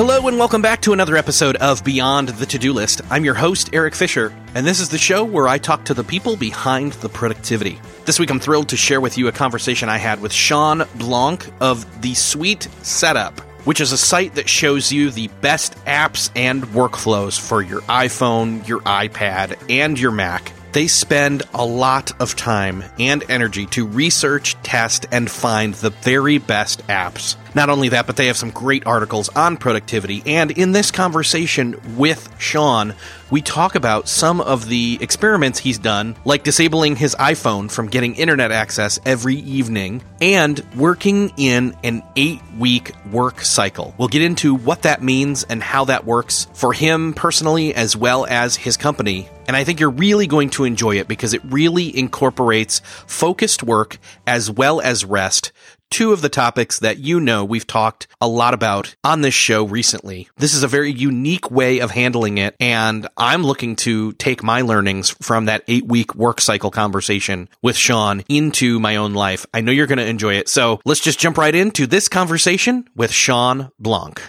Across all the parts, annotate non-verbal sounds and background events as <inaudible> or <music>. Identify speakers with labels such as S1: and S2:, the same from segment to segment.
S1: Hello and welcome back to another episode of Beyond the To Do List. I'm your host, Erik Fisher, and this is the show where I talk to the people behind the productivity. This week, I'm thrilled to share with you a conversation I had with Shawn Blanc of The Sweet Setup, which is a site that shows you the best apps and workflows for your iPhone, your iPad, and your Mac. They spend a lot of time and energy to research, test, and find the very best apps. Not only that, but they have some great articles on productivity. And in this conversation with Shawn, we talk about some of the experiments he's done, like disabling his iPhone from getting internet access every evening and working in an eight week work cycle. We'll get into what that means and how that works for him personally as well as his company. And I think you're really going to enjoy it because it really incorporates focused work as well as rest two of the topics that you know we've talked a lot about on this show recently. This is a very unique way of handling it, and I'm looking to take my learnings from that eight week work cycle conversation with Shawn into my own life. I know you're going to enjoy it. So let's just jump right into this conversation with Shawn Blanc.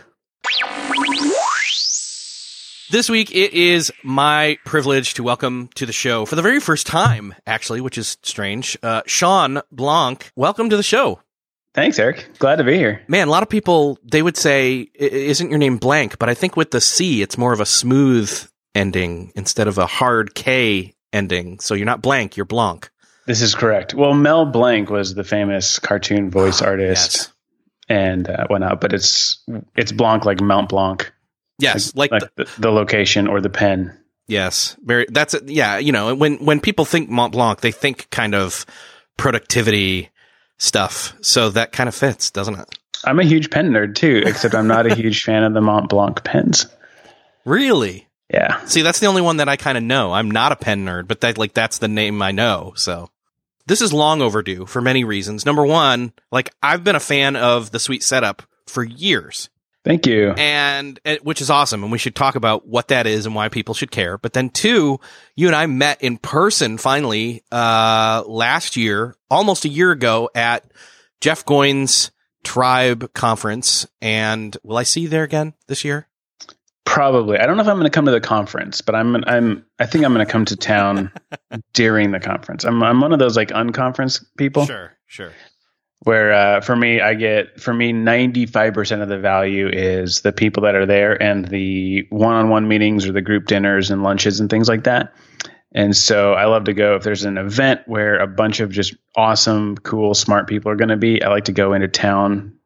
S1: This week, it is my privilege to welcome to the show for the very first time, actually, which is strange. Uh, Shawn Blanc, welcome to the show.
S2: Thanks, Erik. Glad to be here.
S1: Man, a lot of people they would say, "Isn't your name blank?" But I think with the C, it's more of a smooth ending instead of a hard K ending. So you're not blank, you're Blanc.
S2: This is correct. Well, Mel Blanc was the famous cartoon voice artist
S1: Yes.
S2: and uh, whatnot, but it's it's Blanc like Mount Blanc,
S1: Yes, like,
S2: like
S1: the,
S2: the, the location or the pen.
S1: yes, very. That's it. Yeah, you know, when when people think Mont Blanc, they think kind of productivity stuff. So that kind of fits, doesn't it?
S2: I'm a huge pen nerd too, except I'm not a huge <laughs> fan of the Mont Blanc pens.
S1: Really?
S2: Yeah,
S1: See, that's the only one that I kind of know. I'm not a pen nerd, but that like that's the name I know. So this is long overdue for many reasons. Number one, like I've been a fan of the Sweet Setup for years,
S2: thank you.
S1: and and- which is awesome, and we should talk about what that is and why people should care. But then two, you and I met in person finally uh last year, almost a year ago at Jeff Goins Tribe Conference, and will I see you there again this year?
S2: Probably. I don't know if I'm going to come to the conference, but I'm I'm I think I'm going to come to town <laughs> during the conference. I'm I'm one of those like unconference people.
S1: Sure, sure.
S2: Where uh, for me i get for me 95% of the value is the people that are there and the one-on-one meetings or the group dinners and lunches and things like that. And so i love to go if there's an event where a bunch of just awesome cool smart people are going to be i like to go into town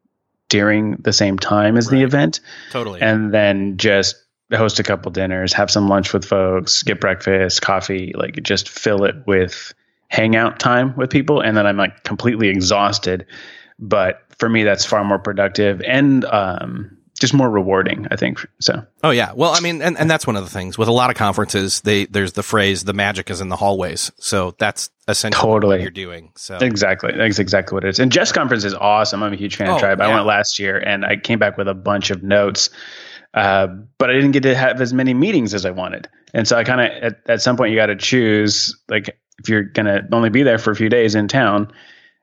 S2: during the same time as the event.
S1: Totally.
S2: and then just host a couple dinners, have some lunch with folks, get breakfast, coffee, like just fill it with hangout time with people. And then I'm like completely exhausted. But for me, that's far more productive and um, just more rewarding, I think. So
S1: Oh yeah. Well, I mean, and, and that's one of the things with a lot of conferences. They there's the phrase "the magic is in the hallways." So that's essentially
S2: Totally.
S1: what you're doing. So
S2: exactly, that's exactly what it is. And Jeff's conference is awesome. I'm a huge fan
S1: Oh,
S2: of Tribe. I went last year and I came back with a bunch of notes. Uh, but I didn't get to have as many meetings as I wanted. And so I kind of, at, at some point, you got to choose like, if you're going to only be there for a few days in town,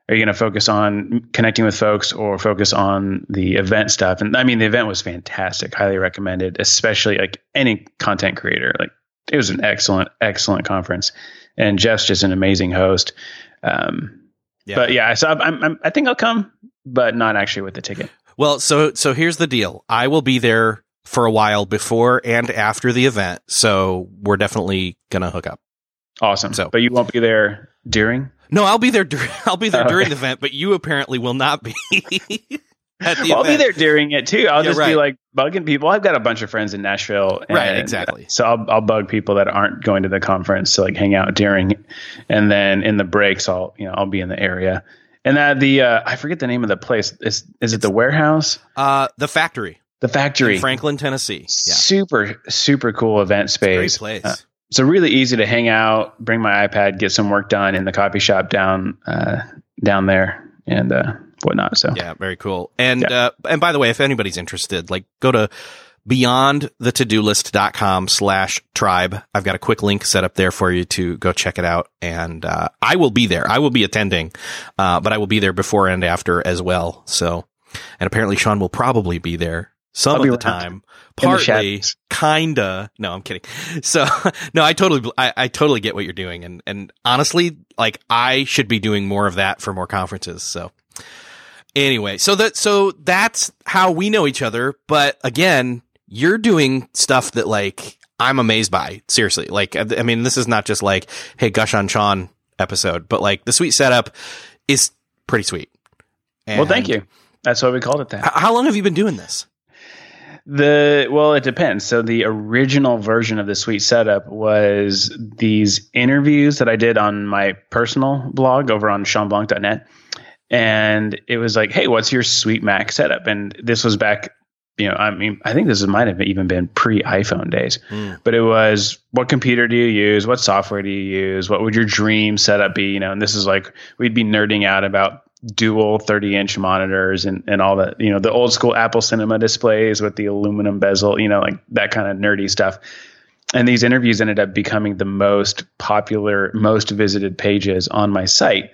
S2: are you going to focus on connecting with folks or focus on the event stuff? And I mean, the event was fantastic, highly recommended, especially like any content creator. Like, it was an excellent, excellent conference. And Jeff's just an amazing host. Um,
S1: yeah.
S2: But yeah, so I'm, I'm, I think I'll come, but not actually with the ticket.
S1: Well, so so here's the deal. I will be there for a while before and after the event, so we're definitely gonna hook up.
S2: Awesome.
S1: So-
S2: but you won't be there during.
S1: No, I'll be there. Dur- <laughs> I'll be there
S2: Oh,
S1: during
S2: okay.
S1: the event, but you apparently will not be. <laughs> at the
S2: well, I'll be there during it too. I'll
S1: Yeah,
S2: just
S1: right.
S2: be like bugging people. I've got a bunch of friends in Nashville.
S1: Right,
S2: and-
S1: exactly.
S2: So I'll I'll bug people that aren't going to the conference to like hang out during, and then in the breaks I'll you know I'll be in the area. And that the uh, I forget the name of the place. Is is it the warehouse?
S1: Uh, the factory,
S2: The factory.
S1: in Franklin, Tennessee. Yeah,
S2: Super super cool event
S1: great
S2: space.
S1: place.
S2: Uh, so really easy to hang out, bring my iPad, get some work done in the coffee shop down uh, down there, and uh, whatnot. So
S1: yeah, very cool. And
S2: Yeah.
S1: uh, and by the way, if anybody's interested, like go to beyondthetodolist.com slash tribe. I've got a quick link set up there for you to go check it out. And uh, I will be there. I will be attending, uh, but I will be there before and after as well. So, and apparently Shawn will probably be there some of the time.
S2: In the
S1: Partly, kinda. No, I'm kidding. So, <laughs> no, I totally, I, I totally get what you're doing, and and honestly, like I should be doing more of that for more conferences. So, anyway, so that so that's how we know each other. But again, you're doing stuff that like I'm amazed by. Seriously, like I I mean, this is not just like hey, gush on Shawn episode, but like the sweet setup is pretty sweet.
S2: well, thank you. That's why we called it that.
S1: How long have you been doing this?
S2: The well, it depends. So the original version of the Sweet Setup was these interviews that I did on my personal blog over on ShawnBlanc.net, and it was like, "Hey, what's your Sweet Mac setup?" And this was back, you know, I mean, I think this might have even been pre iPhone days,
S1: Mm.
S2: but it was, "What computer do you use? What software do you use? What would your dream setup be?" You know, and this is like we'd be nerding out about dual 30 inch monitors and, and all that, you know, the old school Apple Cinema displays with the aluminum bezel, you know, like that kind of nerdy stuff. And these interviews ended up becoming the most popular, most visited pages on my site.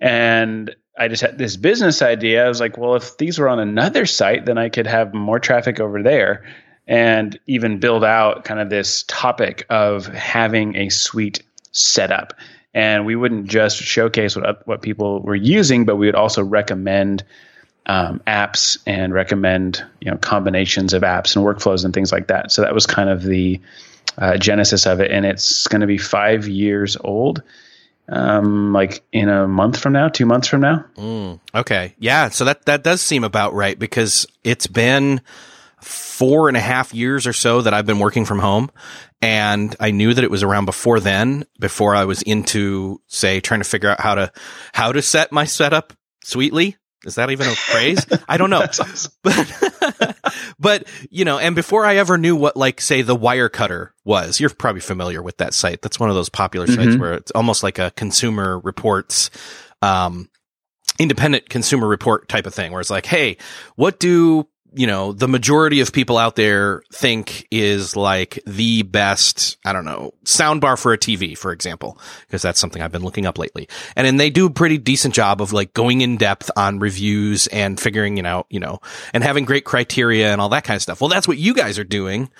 S2: And I just had this business idea. I was like, well, if these were on another site, then I could have more traffic over there and even build out kind of this topic of having a sweet setup. And we wouldn't just showcase what what people were using, but we would also recommend um, apps and recommend you know combinations of apps and workflows and things like that. So that was kind of the uh, genesis of it, and it's going to be five years old, um, like in a month from now, two months from now.
S1: Mm, okay. Yeah. So that, that does seem about right because it's been four and a half years or so that I've been working from home. And I knew that it was around before then, before I was into, say, trying to figure out how to, how to set my setup sweetly. Is that even a phrase? I don't know. <laughs>
S2: Awesome. <laughs>
S1: But, but, you know, and before I ever knew what, like, say, the Wirecutter was, you're probably familiar with that site. That's one of those popular sites
S2: Mhm.
S1: where it's almost like a consumer reports, um, independent consumer report type of thing where it's like, hey, what do you know the majority of people out there think is like the best i don't know soundbar for a tv for example because that's something i've been looking up lately. And then they do a pretty decent job of like going in depth on reviews and figuring it out you know and having great criteria and all that kind of stuff. Well that's what you guys are doing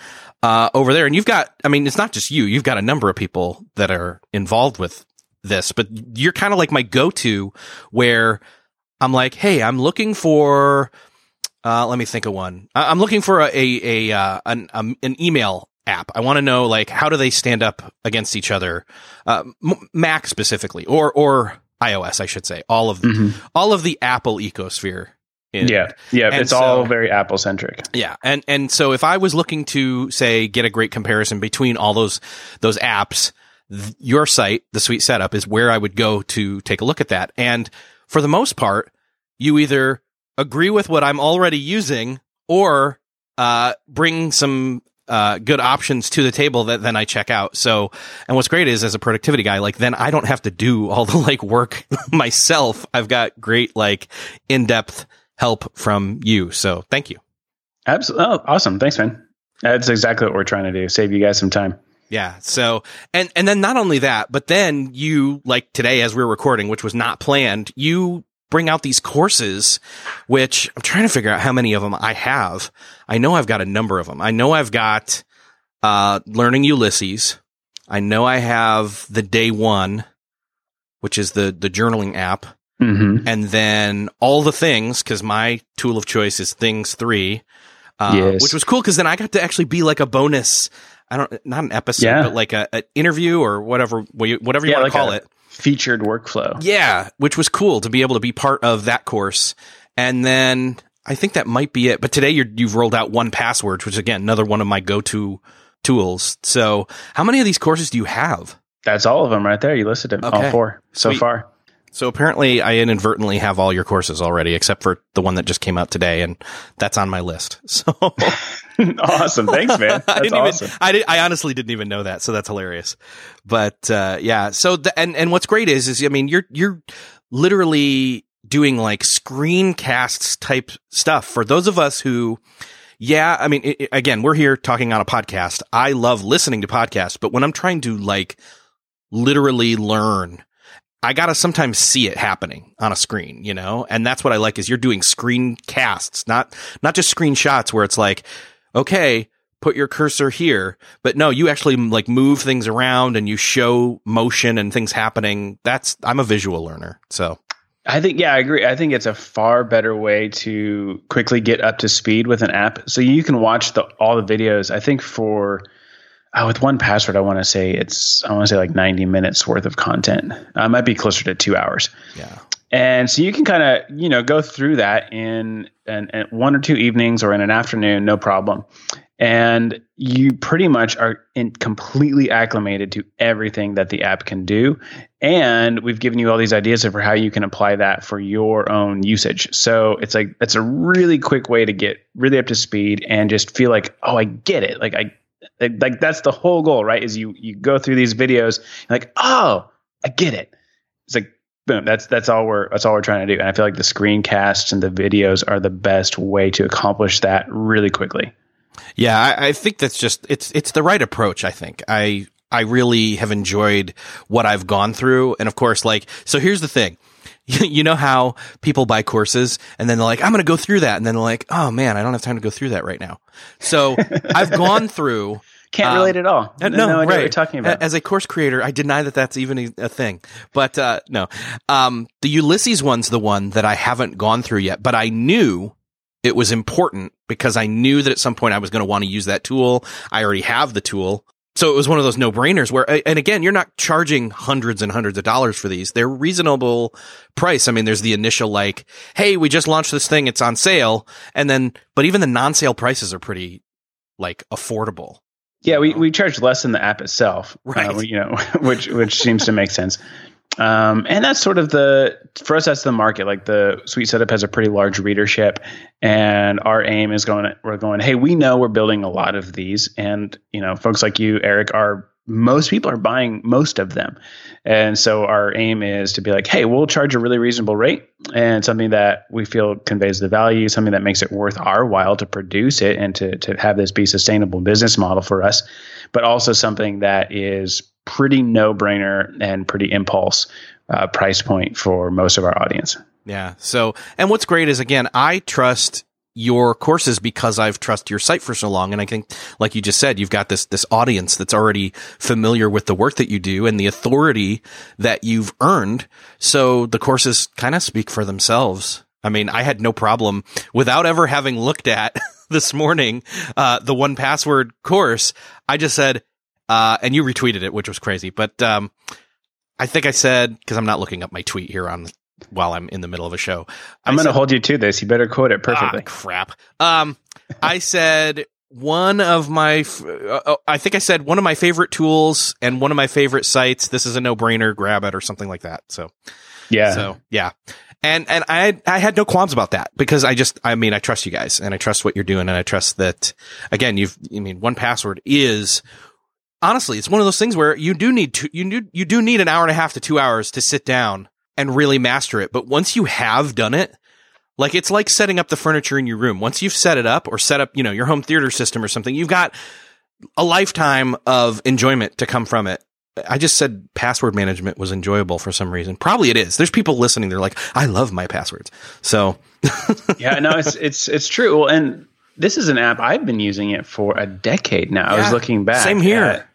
S1: uh, over there. And you've got i mean it's not just you. You've got a number of people that are involved with this but you're kind of like my go-to where i'm like hey i'm looking for uh, let me think of one. I- I'm looking for a a, a uh, an um, an email app. I want to know like how do they stand up against each other, uh, M- Mac specifically, or or iOS, I should say. All of
S2: Mhm.
S1: all of the Apple ecosphere. in-
S2: Yeah, yeah,
S1: And
S2: it's all very Apple centric.
S1: yeah, and and so if I was looking to say get a great comparison between all those those apps, th- your site, the Sweet Setup, is where I would go to take a look at that. And for the most part, you either agree with what I'm already using or uh, bring some uh, good options to the table that then I check out. So, and what's great is as a productivity guy, like then I don't have to do all the <laughs> like work myself. I've got great like in depth help from you. So thank you.
S2: Absolutely, oh, awesome. Thanks, man. That's exactly what we're trying to do. Save you guys some time.
S1: Yeah. So, and, and then not only that, but then you, like today as we we're recording, which was not planned, you bring out these courses, which I'm trying to figure out how many of them I have. I know I've got a number of them. I know I've got, uh, learning Ulysses. I know I have the day one, which is the, the journaling app.
S2: Mm-hmm.
S1: And then all the things, cause my tool of choice is things three, uh,
S2: Yes.
S1: which was cool. Cause then I got to actually be like a bonus. I don't, not an episode,
S2: Yeah.
S1: but like a, an interview or whatever, whatever you
S2: Yeah,
S1: want to
S2: like
S1: call
S2: a-
S1: it.
S2: Featured workflow.
S1: Yeah, which was cool to be able to be part of that course. And then I think that might be it. But today you have rolled out 1Password, which is again another one of my go-to tools. So, how many of these courses do you have?
S2: That's all of them right there. You listed them, okay. all four so Sweet. far.
S1: So apparently, I inadvertently have all your courses already, except for the one that just came out today, and that's on my list. <laughs> So <laughs>
S2: awesome, thanks, man. <laughs> That's I didn't
S1: awesome. Even, I, did, I honestly didn't even know that, so that's hilarious. But uh, yeah, so the, and and what's great is is I mean you're you're literally doing like screencasts type stuff for those of us who yeah, I mean, it, again, we're here talking on a podcast. I love listening to podcasts, but when I'm trying to like literally learn, I gotta sometimes see it happening on a screen, you know? And that's what I like is you're doing screencasts, not, not just screenshots where it's like, okay, put your cursor here. But no, you actually like move things around and you show motion and things happening. That's, I'm a visual learner. So
S2: I think, yeah, I agree. I think it's a far better way to quickly get up to speed with an app. So you can watch the, all the videos. I think for, uh, with 1Password, I want to say it's, I want to say like 90 minutes worth of content. Uh, might be closer to two hours.
S1: Yeah.
S2: And so you can kind of, you know, go through that in, in, in, one or two evenings or in an afternoon, no problem and you pretty much are in completely acclimated to everything that the app can do and we've given you all these ideas for how you can apply that for your own usage so it's like it's a really quick way to get really up to speed and just feel like oh i get it like i like that's the whole goal right is you you go through these videos like oh i get it it's like boom that's that's all we're that's all we're trying to do and i feel like the screencasts and the videos are the best way to accomplish that really quickly
S1: yeah, I, I think that's just it's it's the right approach. I think I I really have enjoyed what I've gone through, and of course, like so. Here's the thing. <laughs> You know how people buy courses and then they're like, I'm going to go through that. And then they're like, oh man, I don't have time to go through that right now. So <laughs> I've gone through.
S2: Can't um, relate at all.
S1: Uh, no, no right. what you're talking about. As a course creator, I deny that that's even a, a thing. But uh, no, um, the Ulysses one's the one that I haven't gone through yet. But I knew it was important because I knew that at some point I was going to want to use that tool. I already have the tool. So it was one of those no brainers where, and again, you're not charging hundreds and hundreds of dollars for these. They're reasonable price. I mean, there's the initial like, Hey, we just launched this thing. It's on sale. And then, but even the non sale prices are pretty like affordable.
S2: Yeah, we, we charge less than the app itself,
S1: uh, right? Uh,
S2: you know, <laughs> which which seems to make sense. Um, and that's sort of the for us that's the market. Like the Sweet Setup has a pretty large readership, and our aim is going. We're going. Hey, we know we're building a lot of these, and you know, folks like you, Erik, are most people are buying most of them, and so our aim is to be like, hey, we'll charge a really reasonable rate and something that we feel conveys the value, something that makes it worth our while to produce it and to to have this be sustainable business model for us, but also something that is pretty no brainer and pretty impulse uh, price point for most of our audience.
S1: Yeah. So, and what's great is again, I trust your courses because I've trusted your site for so long. And I think, like you just said, you've got this, this audience that's already familiar with the work that you do and the authority that you've earned. So the courses kind of speak for themselves. I mean, I had no problem without ever having looked at <laughs> this morning, uh, the 1Password course. I just said, uh, and you retweeted it, which was crazy. But um, I think I said because I'm not looking up my tweet here on while I'm in the middle of a show.
S2: I'm going to hold you to this. You better quote it perfectly.
S1: Ah, crap. Um, I said one of my, uh, oh, I think I said one of my favorite tools and one of my favorite sites. This is a no brainer. Grab it or something like that. So
S2: yeah.
S1: So yeah. And, and I, I had no qualms about that because I just, I mean, I trust you guys and I trust what you're doing and I trust that again, you've, I mean, 1Password is honestly, it's one of those things where you do need to, you do, you do need an hour and a half to two hours to sit down and really master it. But once you have done it, like it's like setting up the furniture in your room. Once you've set it up or set up, you know, your home theater system or something, you've got a lifetime of enjoyment to come from it. I just said password management was enjoyable for some reason. Probably it is. There's people listening. They're like, I love my passwords. So <laughs>
S2: yeah, no, it's, it's, it's true. Well, and this is an app I've been using it for a decade now. Yeah, I was looking back.
S1: Same here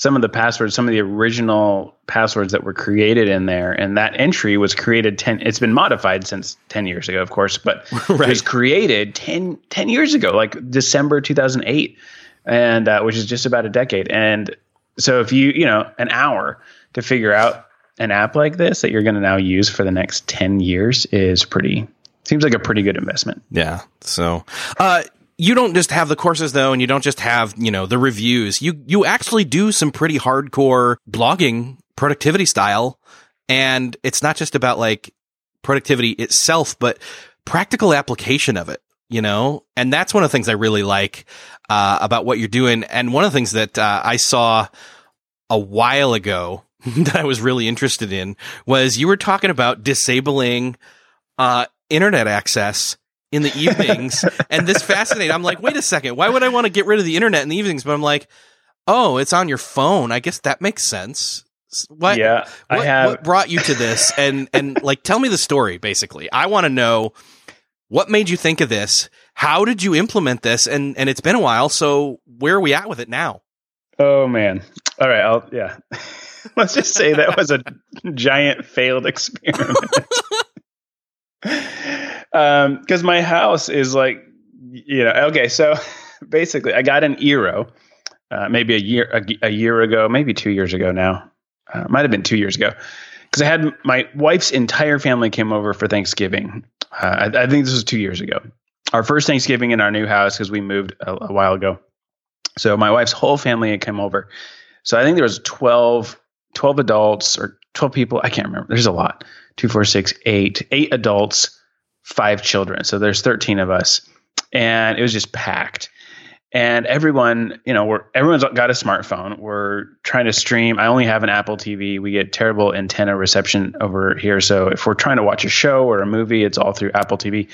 S2: some of the passwords, some of the original passwords that were created in there. And that entry was created 10, it's been modified since 10 years ago, of course, but right. <laughs> it was created 10, 10 years ago, like December 2008, and uh, which is just about a decade. And so if you, you know, an hour to figure out an app like this that you're going to now use for the next 10 years is pretty, seems like a pretty good investment.
S1: Yeah. So, uh, you don't just have the courses though, and you don't just have, you know, the reviews. You, you actually do some pretty hardcore blogging productivity style. And it's not just about like productivity itself, but practical application of it, you know? And that's one of the things I really like, uh, about what you're doing. And one of the things that, uh, I saw a while ago <laughs> that I was really interested in was you were talking about disabling, uh, internet access in the evenings. <laughs> and this fascinated I'm like, wait a second. Why would I want to get rid of the internet in the evenings? But I'm like, oh, it's on your phone. I guess that makes sense. What,
S2: yeah,
S1: what, have... what brought you to this? <laughs> And, and like, tell me the story, basically. I want to know what made you think of this? How did you implement this? And, and it's been a while. So where are we at with it now?
S2: Oh man. All right. I'll, yeah. <laughs> Let's just say that was a giant failed experiment. Um, because my house is like, you know, okay. So <laughs> basically, I got an Eero, uh, maybe a year a, a, year ago, maybe two years ago now. Uh, might have been two years ago, because I had my wife's entire family came over for Thanksgiving. Uh, I, I, think this was two years ago. Our first Thanksgiving in our new house because we moved a, a while ago. So my wife's whole family had come over. So I think there was 12, 12 adults or 12 people. I can't remember. There's a lot. Two, four, six, eight, eight adults, five children. So there's 13 of us. And it was just packed. And everyone, you know, we're everyone's got a smartphone. We're trying to stream. I only have an Apple TV. We get terrible antenna reception over here. So if we're trying to watch a show or a movie, it's all through Apple TV.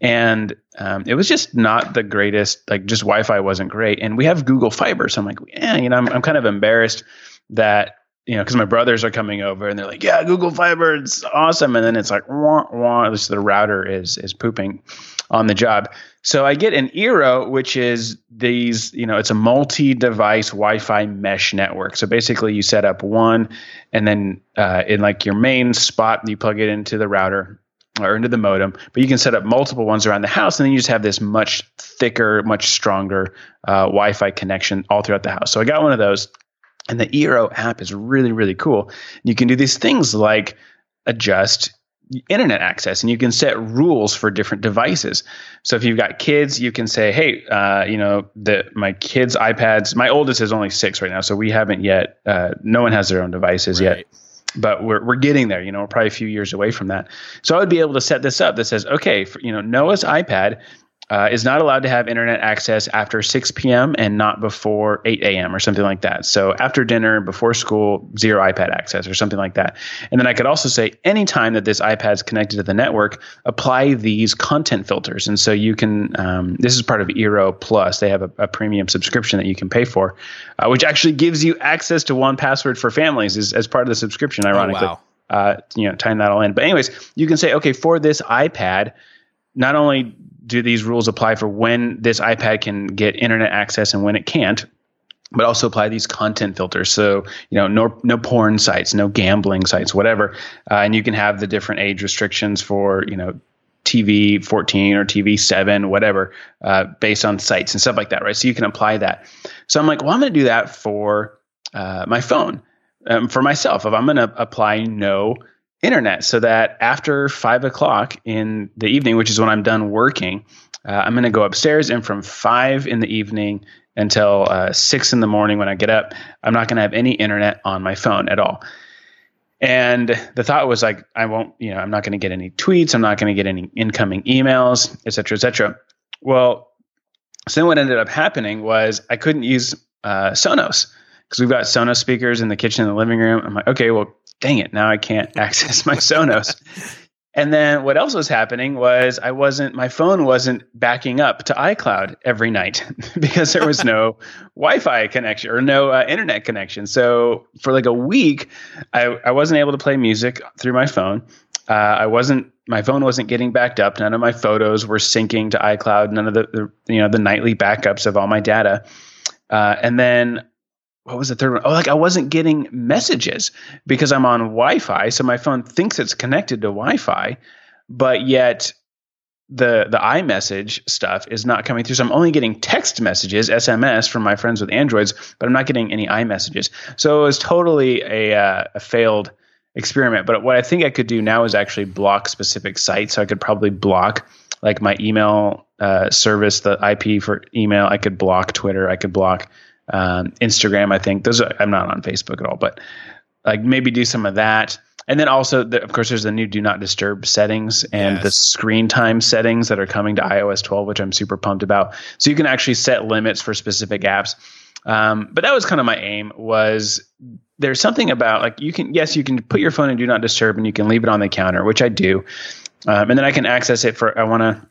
S2: And um, it was just not the greatest. Like just Wi-Fi wasn't great. And we have Google Fiber, so I'm like, yeah, you know, I'm, I'm kind of embarrassed that you know, because my brothers are coming over and they're like, "Yeah, Google Fiber, it's awesome," and then it's like, wah, wah, at least the router is is pooping on the job. So I get an Eero, which is these, you know, it's a multi-device Wi-Fi mesh network. So basically, you set up one, and then uh, in like your main spot, you plug it into the router or into the modem. But you can set up multiple ones around the house, and then you just have this much thicker, much stronger uh, Wi-Fi connection all throughout the house. So I got one of those and the Eero app is really, really cool. You can do these things like adjust internet access and you can set rules for different devices. So if you've got kids, you can say, hey, uh, you know, the, my kids' iPads, my oldest is only six right now. So we haven't yet, uh, no one has their own devices right. yet. But we're, we're getting there, you know, we're probably a few years away from that. So I would be able to set this up that says, okay, for, you know, Noah's iPad uh, is not allowed to have internet access after 6 p.m. and not before 8 a.m. or something like that. So after dinner, before school, zero iPad access or something like that. And then I could also say anytime that this iPad is connected to the network, apply these content filters. And so you can, um, this is part of Eero Plus. They have a, a premium subscription that you can pay for, uh, which actually gives you access to 1Password for families as, as part of the subscription, ironically. Oh, wow. Uh, you know, tying that all in. But anyways, you can say, okay, for this iPad, not only do these rules apply for when this iPad can get internet access and when it can't? But also apply these content filters. So you know, no no porn sites, no gambling sites, whatever. Uh, and you can have the different age restrictions for you know TV 14 or TV 7, whatever, uh, based on sites and stuff like that, right? So you can apply that. So I'm like, well, I'm going to do that for uh, my phone, um, for myself. If I'm going to apply no internet so that after five o'clock in the evening, which is when I'm done working, uh, I'm going to go upstairs and from five in the evening until uh, six in the morning when I get up, I'm not going to have any internet on my phone at all. And the thought was like, I won't, you know, I'm not going to get any tweets. I'm not going to get any incoming emails, et cetera, et cetera. Well, so then what ended up happening was I couldn't use uh, Sonos because we've got Sonos speakers in the kitchen and the living room. I'm like, okay, well, dang it, now I can't <laughs> access my Sonos. and then what else was happening was I wasn't, my phone wasn't backing up to iCloud every night <laughs> because there was no <laughs> Wi Fi connection or no uh, internet connection. So for like a week, I, I wasn't able to play music through my phone. Uh, I wasn't, my phone wasn't getting backed up. None of my photos were syncing to iCloud. None of the, the you know, the nightly backups of all my data. Uh, and then what was the third one? Oh, like I wasn't getting messages because I'm on Wi-Fi, so my phone thinks it's connected to Wi-Fi, but yet the the iMessage stuff is not coming through. So I'm only getting text messages, SMS from my friends with Androids, but I'm not getting any iMessages. So it was totally a uh, a failed experiment. But what I think I could do now is actually block specific sites. So I could probably block like my email uh, service, the IP for email. I could block Twitter. I could block um, Instagram. I think those. Are, I'm not on Facebook at all, but like maybe do some of that. And then also, the, of course, there's the new do not disturb settings and yes. the screen time settings that are coming to iOS 12, which I'm super pumped about. So you can actually set limits for specific apps. Um, but that was kind of my aim was there's something about like you can yes you can put your phone in do not disturb and you can leave it on the counter which I do, um, and then I can access it for I want to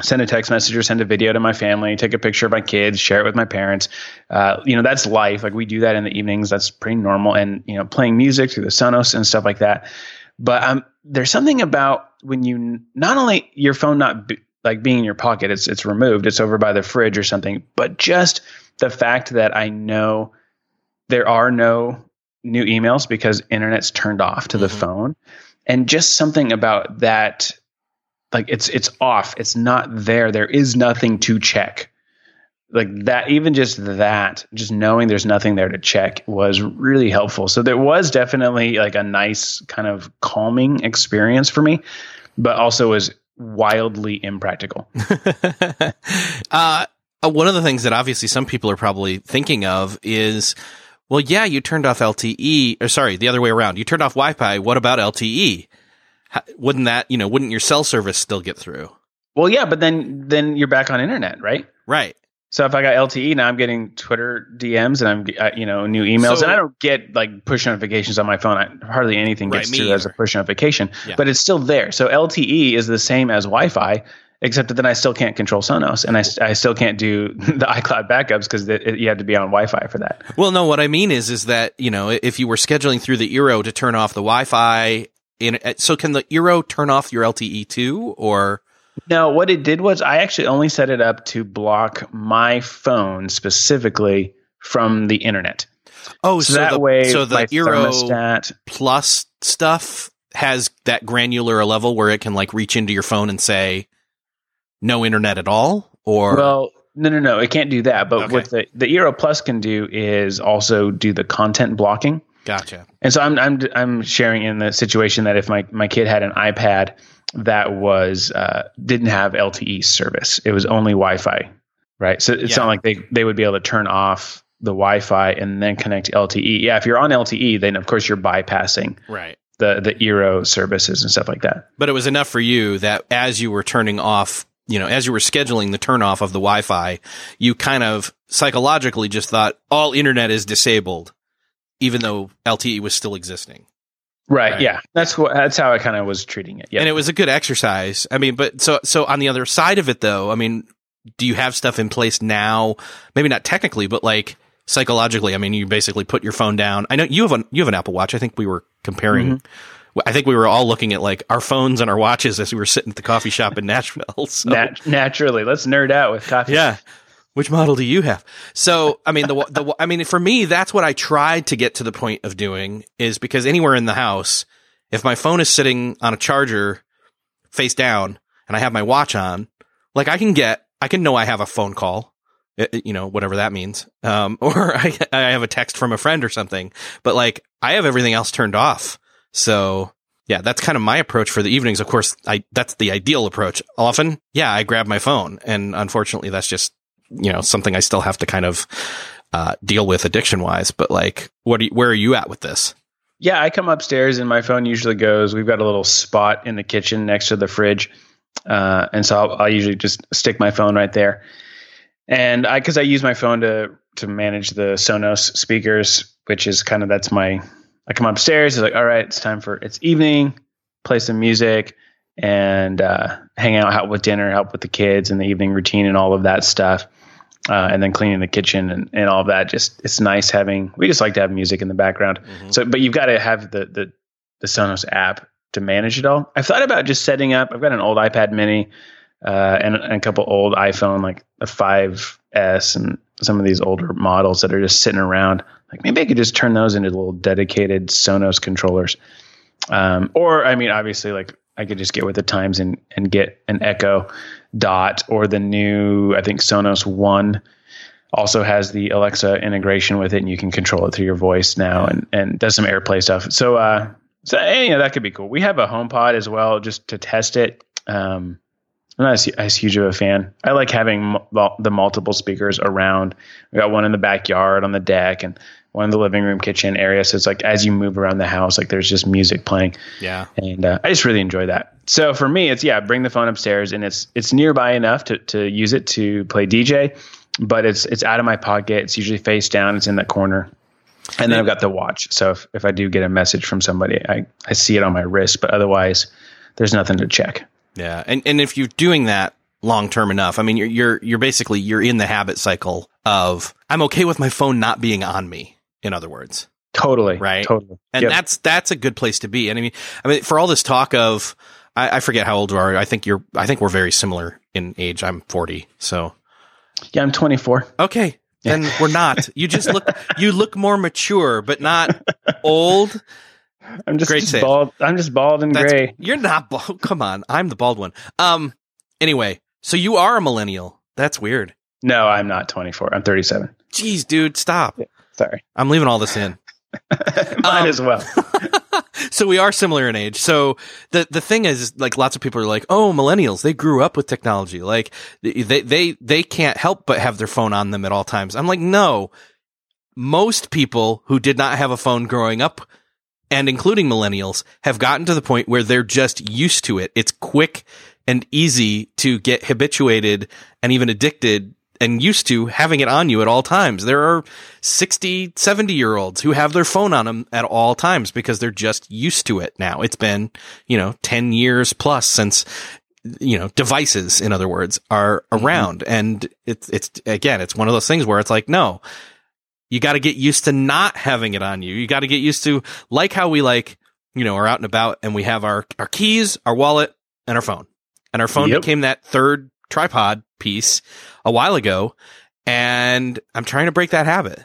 S2: send a text message or send a video to my family, take a picture of my kids, share it with my parents. Uh, you know, that's life. Like we do that in the evenings. That's pretty normal. And, you know, playing music through the Sonos and stuff like that. But um, there's something about when you not only your phone not be, like being in your pocket, it's it's removed, it's over by the fridge or something, but just the fact that I know there are no new emails because internet's turned off to mm-hmm. the phone, and just something about that like it's it's off. It's not there. There is nothing to check. Like that even just that just knowing there's nothing there to check was really helpful. So there was definitely like a nice kind of calming experience for me but also was wildly impractical. <laughs>
S1: Uh, uh, one of the things that obviously some people are probably thinking of is well yeah you turned off lte or sorry the other way around. You turned off wi-fi. What about lte wouldn't that, you know, wouldn't your cell service still get through?
S2: Well, yeah, but then then you're back on internet, right?
S1: Right.
S2: So if I got LTE now, I'm getting Twitter DMs and I'm you know new emails, so, and I don't get like push notifications on my phone. I, hardly anything gets right, through as a push notification, yeah. but it's still there. So LTE is the same as Wi-Fi, except that then I still can't control Sonos, and I, I still can't do <laughs> the iCloud backups because you have to be on Wi-Fi for that.
S1: Well, no, what I mean is is that you know if you were scheduling through the Eero to turn off the Wi-Fi in uh, so can the Eero turn off your LTE too or
S2: no what it did was I actually only set it up to block my phone specifically from the internet.
S1: Oh, so, so that the, way so the Eero thermostat, Plus stuff has that granular level where it can like reach into your phone and say no internet at all or
S2: Well, no no no, it can't do that, but okay. what the the Eero Plus can do is also do the content blocking.
S1: Gotcha.
S2: And so I'm I'm I'm sharing in the situation that if my my kid had an iPad that was uh, didn't have LTE service, it was only Wi-Fi, right? So it's yeah. not like they they would be able to turn off the Wi-Fi and then connect LTE. Yeah, if you're on LTE, then of course you're bypassing
S1: right
S2: the the Eero services and stuff like that.
S1: But it was enough for you that as you were turning off, you know, as you were scheduling the turn off of the Wi-Fi, you kind of psychologically just thought all internet is disabled even though LTE was still existing.
S2: Right, right. Yeah. That's what, that's how I kind of was treating it.
S1: Yeah. And it was a good exercise. I mean, but so, so on the other side of it though, I mean, do you have stuff in place now? Maybe not technically, but like psychologically. I mean, you basically put your phone down. I know you have an, you have an Apple watch. I think we were comparing. Mm-hmm. I think we were all looking at like our phones and our watches as we were sitting at the coffee shop in Nashville. <laughs> So.
S2: Nat- naturally, let's nerd out with coffee.
S1: Yeah. Which model do you have? So, I mean, the, the, I mean, for me, that's what I tried to get to the point of doing is because anywhere in the house, if my phone is sitting on a charger face down and I have my watch on, like I can get, I can know I have a phone call, you know, whatever that means. Um, <laughs> or I, I have a text from a friend or something, but like I have everything else turned off. So yeah, that's kind of my approach for the evenings. Of course, I, that's the ideal approach. Often, yeah, I grab my phone and unfortunately that's just you know, something I still have to kind of uh, deal with addiction wise. But like, what? You, where are you at with this?
S2: Yeah, I come upstairs and my phone usually goes. We've got a little spot in the kitchen next to the fridge, uh, and so I'll, I'll, usually just stick my phone right there. And I, because I use my phone to to manage the Sonos speakers, which is kind of that's my. I come upstairs. It's like, all right, it's time for it's evening. Play some music and uh, hang out, help with dinner, help with the kids and the evening routine and all of that stuff uh, and then cleaning the kitchen and, and all of that. Just it's nice having. We just like to have music in the background. Mm-hmm. So, but you've got to have the the the Sonos app to manage it all. I've thought about just setting up. I've got an old iPad Mini uh, and, and, a couple old iPhone, like a 5S, and some of these older models that are just sitting around. Like maybe I could just turn those into little dedicated Sonos controllers. Um, or I mean, obviously, like I could just get with the times and and get an Echo Dot or the new I think Sonos One also has the Alexa integration with it, and you can control it through your voice now and and does some AirPlay stuff. So uh, So yeah, that could be cool. We have a HomePod as well, just to test it. Um, I'm not as, as, huge of a fan. I like having m- the multiple speakers around. We got one in the backyard on the deck, and one in the living room, kitchen area. So it's like as you move around the house, like there's just music playing.
S1: Yeah,
S2: and uh, I just really enjoy that. So for me, it's yeah, bring the phone upstairs, and it's it's nearby enough to to use it to play DJ, but it's it's out of my pocket. It's usually face down. It's in that corner. And then I've got the watch. So if, if I do get a message from somebody, I, I see it on my wrist, but otherwise there's nothing to check.
S1: Yeah. And and if you're doing that long term enough, I mean you're you're you're basically you're in the habit cycle of I'm okay with my phone not being on me, in other words.
S2: Totally.
S1: Right.
S2: Totally.
S1: And yep. that's that's a good place to be. And I mean I mean for all this talk of I, I forget how old you are. I think you're I think we're very similar in age. I'm forty, so
S2: Yeah, I'm twenty four.
S1: Okay then we're not. You just look you look more mature, but not old.
S2: I'm just, just bald. I'm just bald and That's, gray.
S1: You're not bald. <laughs> Come on, I'm the bald one. Um. Anyway, so you are a millennial. That's weird.
S2: No, I'm not 24. I'm 37.
S1: Jeez, dude, stop.
S2: Sorry.
S1: I'm leaving all this in. <laughs>
S2: Mine um, as well. <laughs>
S1: so we are similar in age. So the the thing is, like, lots of people are like, "Oh, millennials, they grew up with technology. Like, they they they can't help but have their phone on them at all times." I'm like, no. Most people who did not have a phone growing up, and including millennials, have gotten to the point where they're just used to it. It's quick and easy to get habituated and even addicted and used to having it on you at all times. There are 60, 70 year olds who have their phone on them at all times because they're just used to it now. It's been, you know, 10 years plus since, you know, devices, in other words, are mm-hmm. around. Mm-hmm. And it's, it's, again, it's one of those things where it's like, no, you got to get used to not having it on you. You got to get used to like how we like, you know, are out and about and we have our, our keys, our wallet and our phone and our phone yep. became that third tripod piece a while ago, and I'm trying to break that habit.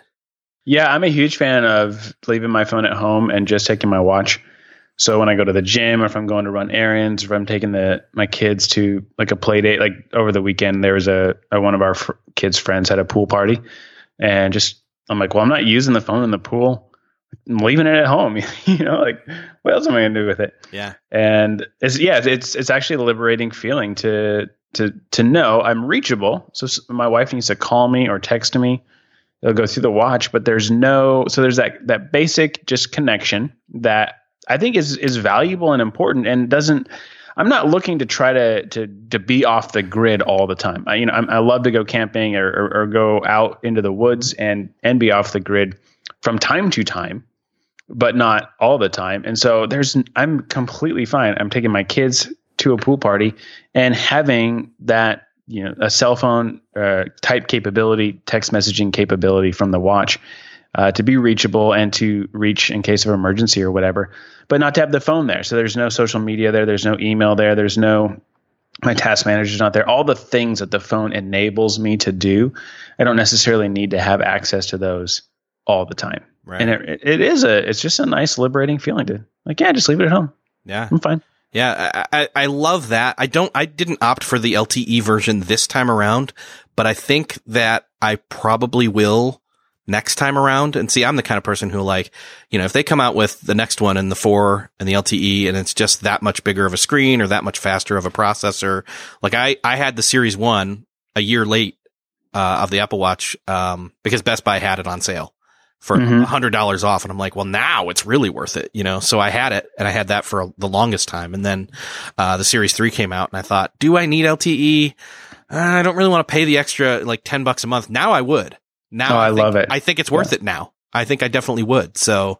S2: Yeah, I'm a huge fan of leaving my phone at home and just taking my watch. So when I go to the gym, or if I'm going to run errands, or if I'm taking the my kids to like a play date, like over the weekend, there was a, a one of our fr- kids' friends had a pool party, and just I'm like, well, I'm not using the phone in the pool. I'm leaving it at home. <laughs> you know, like what else am I gonna do with it?
S1: Yeah.
S2: And it's yeah, it's it's actually a liberating feeling to to to know I'm reachable. So my wife needs to call me or text me. It'll go through the watch, but there's no so there's that that basic just connection that I think is is valuable and important and doesn't. I'm not looking to try to to to be off the grid all the time. I, you know, I'm, i love to go camping or, or, or go out into the woods and and be off the grid from time to time, but not all the time. And so there's I'm completely fine. I'm taking my kids to a pool party and having that you know a cell phone uh, type capability, text messaging capability from the watch uh, to be reachable and to reach in case of emergency or whatever, but not to have the phone there. So there's no social media there, there's no email there, there's no my task manager's not there. All the things that the phone enables me to do, I don't necessarily need to have access to those all the time. Right. And it, it is a it's just a nice liberating feeling to like yeah, just leave it at home.
S1: Yeah,
S2: I'm fine.
S1: Yeah, I, I love that. I don't, I didn't opt for the LTE version this time around, but I think that I probably will next time around. And see, I'm the kind of person who like, you know, if they come out with the next one and the four and the LTE and it's just that much bigger of a screen or that much faster of a processor, like I, I had the series one a year late, uh, of the Apple Watch, um, because Best Buy had it on sale for a mm-hmm. hundred dollars off. And I'm like, well, now it's really worth it, you know? So I had it and I had that for the longest time. And then, uh, the series three came out and I thought, do I need LTE? Uh, I don't really want to pay the extra like 10 bucks a month. Now I would. Now
S2: oh,
S1: I,
S2: I love it.
S1: I think it's worth yeah. it now. I think I definitely would. So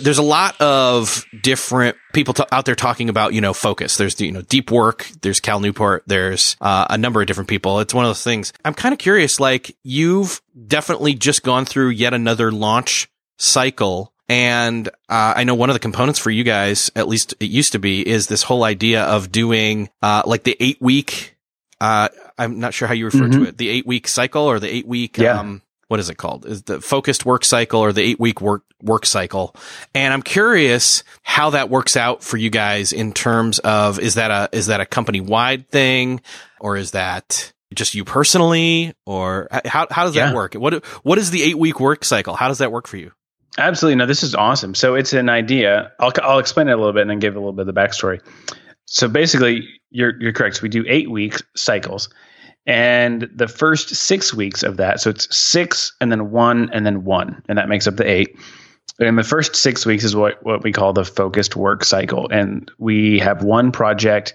S1: There's a lot of different people t- out there talking about, you know, focus. There's, you know, deep work. There's Cal Newport. There's uh, a number of different people. It's one of those things. I'm kind of curious, like you've definitely just gone through yet another launch cycle. And uh, I know one of the components for you guys, at least it used to be, is this whole idea of doing uh, like the eight week. Uh, I'm not sure how you refer
S2: Mm-hmm.
S1: to it, the eight week cycle or the eight week.
S2: Yeah.
S1: Um, what is it called? Is the focused work cycle or the eight week work work cycle? And I'm curious how that works out for you guys in terms of is that a is that a company wide thing or is that just you personally or how how does
S2: Yeah.
S1: that work? What what is the eight week work cycle? How does that work for you?
S2: Absolutely. No, this is awesome. So it's an idea. I'll, I'll explain it a little bit and then give a little bit of the backstory. So basically, you're, you're correct. So we do eight week cycles. And the first six weeks of that, so it's six and then one and then one, and that makes up the eight. And the first six weeks is what, what we call the focused work cycle. And we have one project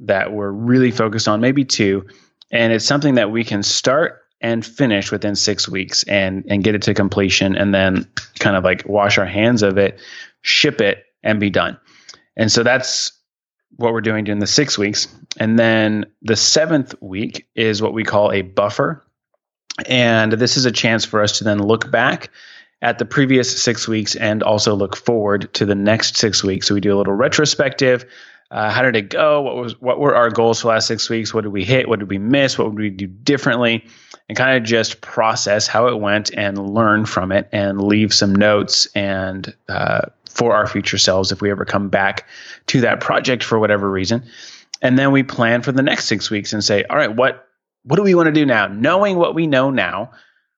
S2: that we're really focused on, maybe two. And it's something that we can start and finish within six weeks and and get it to completion and then kind of like wash our hands of it, ship it, and be done. And so that's what we're doing during the six weeks. And then the seventh week is what we call a buffer. And this is a chance for us to then look back at the previous six weeks and also look forward to the next six weeks. So we do a little retrospective. Uh, how did it go? What was what were our goals for the last six weeks? What did we hit? What did we miss? What would we do differently? And kind of just process how it went and learn from it and leave some notes and uh, for our future selves if we ever come back to that project for whatever reason. And then we plan for the next six weeks and say, all right, what what do we want to do now? Knowing what we know now,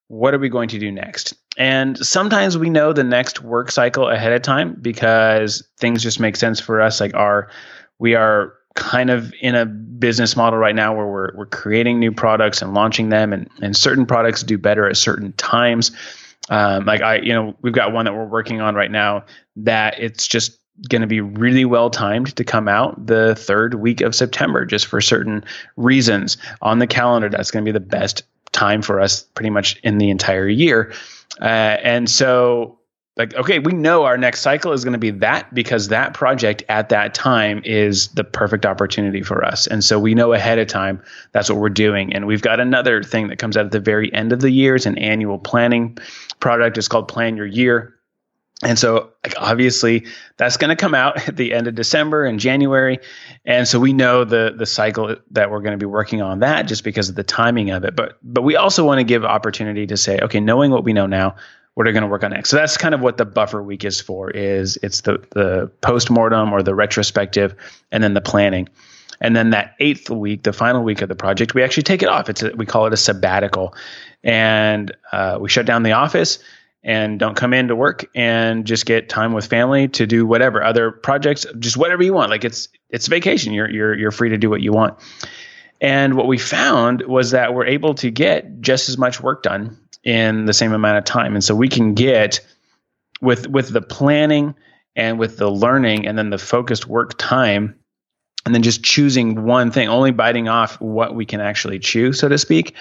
S2: what are we going to do next? And sometimes we know the next work cycle ahead of time because things just make sense for us. Like our, we are kind of in a business model right now where we're we're creating new products and launching them, and and certain products do better at certain times. Um, like I, you know, we've got one that we're working on right now that it's just going to be really well timed to come out the third week of September, just for certain reasons on the calendar. That's going to be the best time for us, pretty much in the entire year. Uh, and so, like, okay, we know our next cycle is going to be that because that project at that time is the perfect opportunity for us. And so we know ahead of time that's what we're doing. And we've got another thing that comes out at the very end of the year. It's an annual planning product. It's called Plan Your Year. And so, like, obviously, that's going to come out at the end of December and January, and so we know the the cycle that we're going to be working on that just because of the timing of it. But but we also want to give opportunity to say, okay, knowing what we know now, what are going to work on next. So that's kind of what the buffer week is for. Is it's the the post mortem or the retrospective, and then the planning. And then that eighth week, the final week of the project, we actually take it off. It's a, we call it a sabbatical, and uh, we shut down the office and don't come in to work and just get time with family to do whatever other projects, just whatever you want. Like it's it's vacation. You're you're you're free to do what you want. And what we found was that we're able to get just as much work done in the same amount of time. And so we can get with with the planning and with the learning and then the focused work time and then just choosing one thing, only biting off what we can actually chew, so to speak,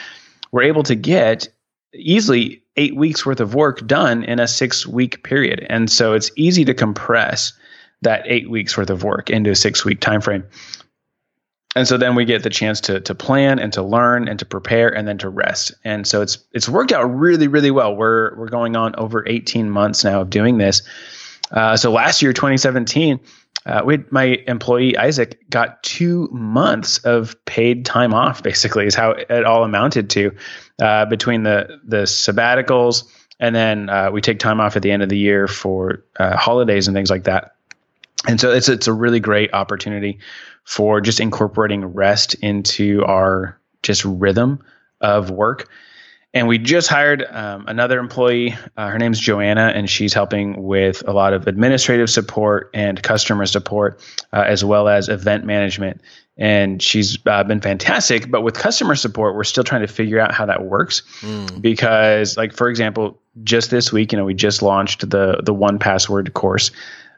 S2: we're able to get easily eight weeks worth of work done in a six week period. And so it's easy to compress that eight weeks worth of work into a six week time frame. And so then we get the chance to to plan and to learn and to prepare and then to rest. And so it's it's worked out really really well. We're we're going on over 18 months now of doing this. Uh, so last year, 2017, uh, we had, my employee Isaac got two months of paid time off. Basically, is how it all amounted to uh, between the the sabbaticals and then uh, we take time off at the end of the year for uh, holidays and things like that. And so it's it's a really great opportunity for just incorporating rest into our just rhythm of work. And we just hired um, another employee. Uh, her name's Joanna, and she's helping with a lot of administrative support and customer support, uh, as well as event management. And she's uh, been fantastic. But with customer support, we're still trying to figure out how that works. Mm. Because, like for example, just this week, you know, we just launched the the 1Password course,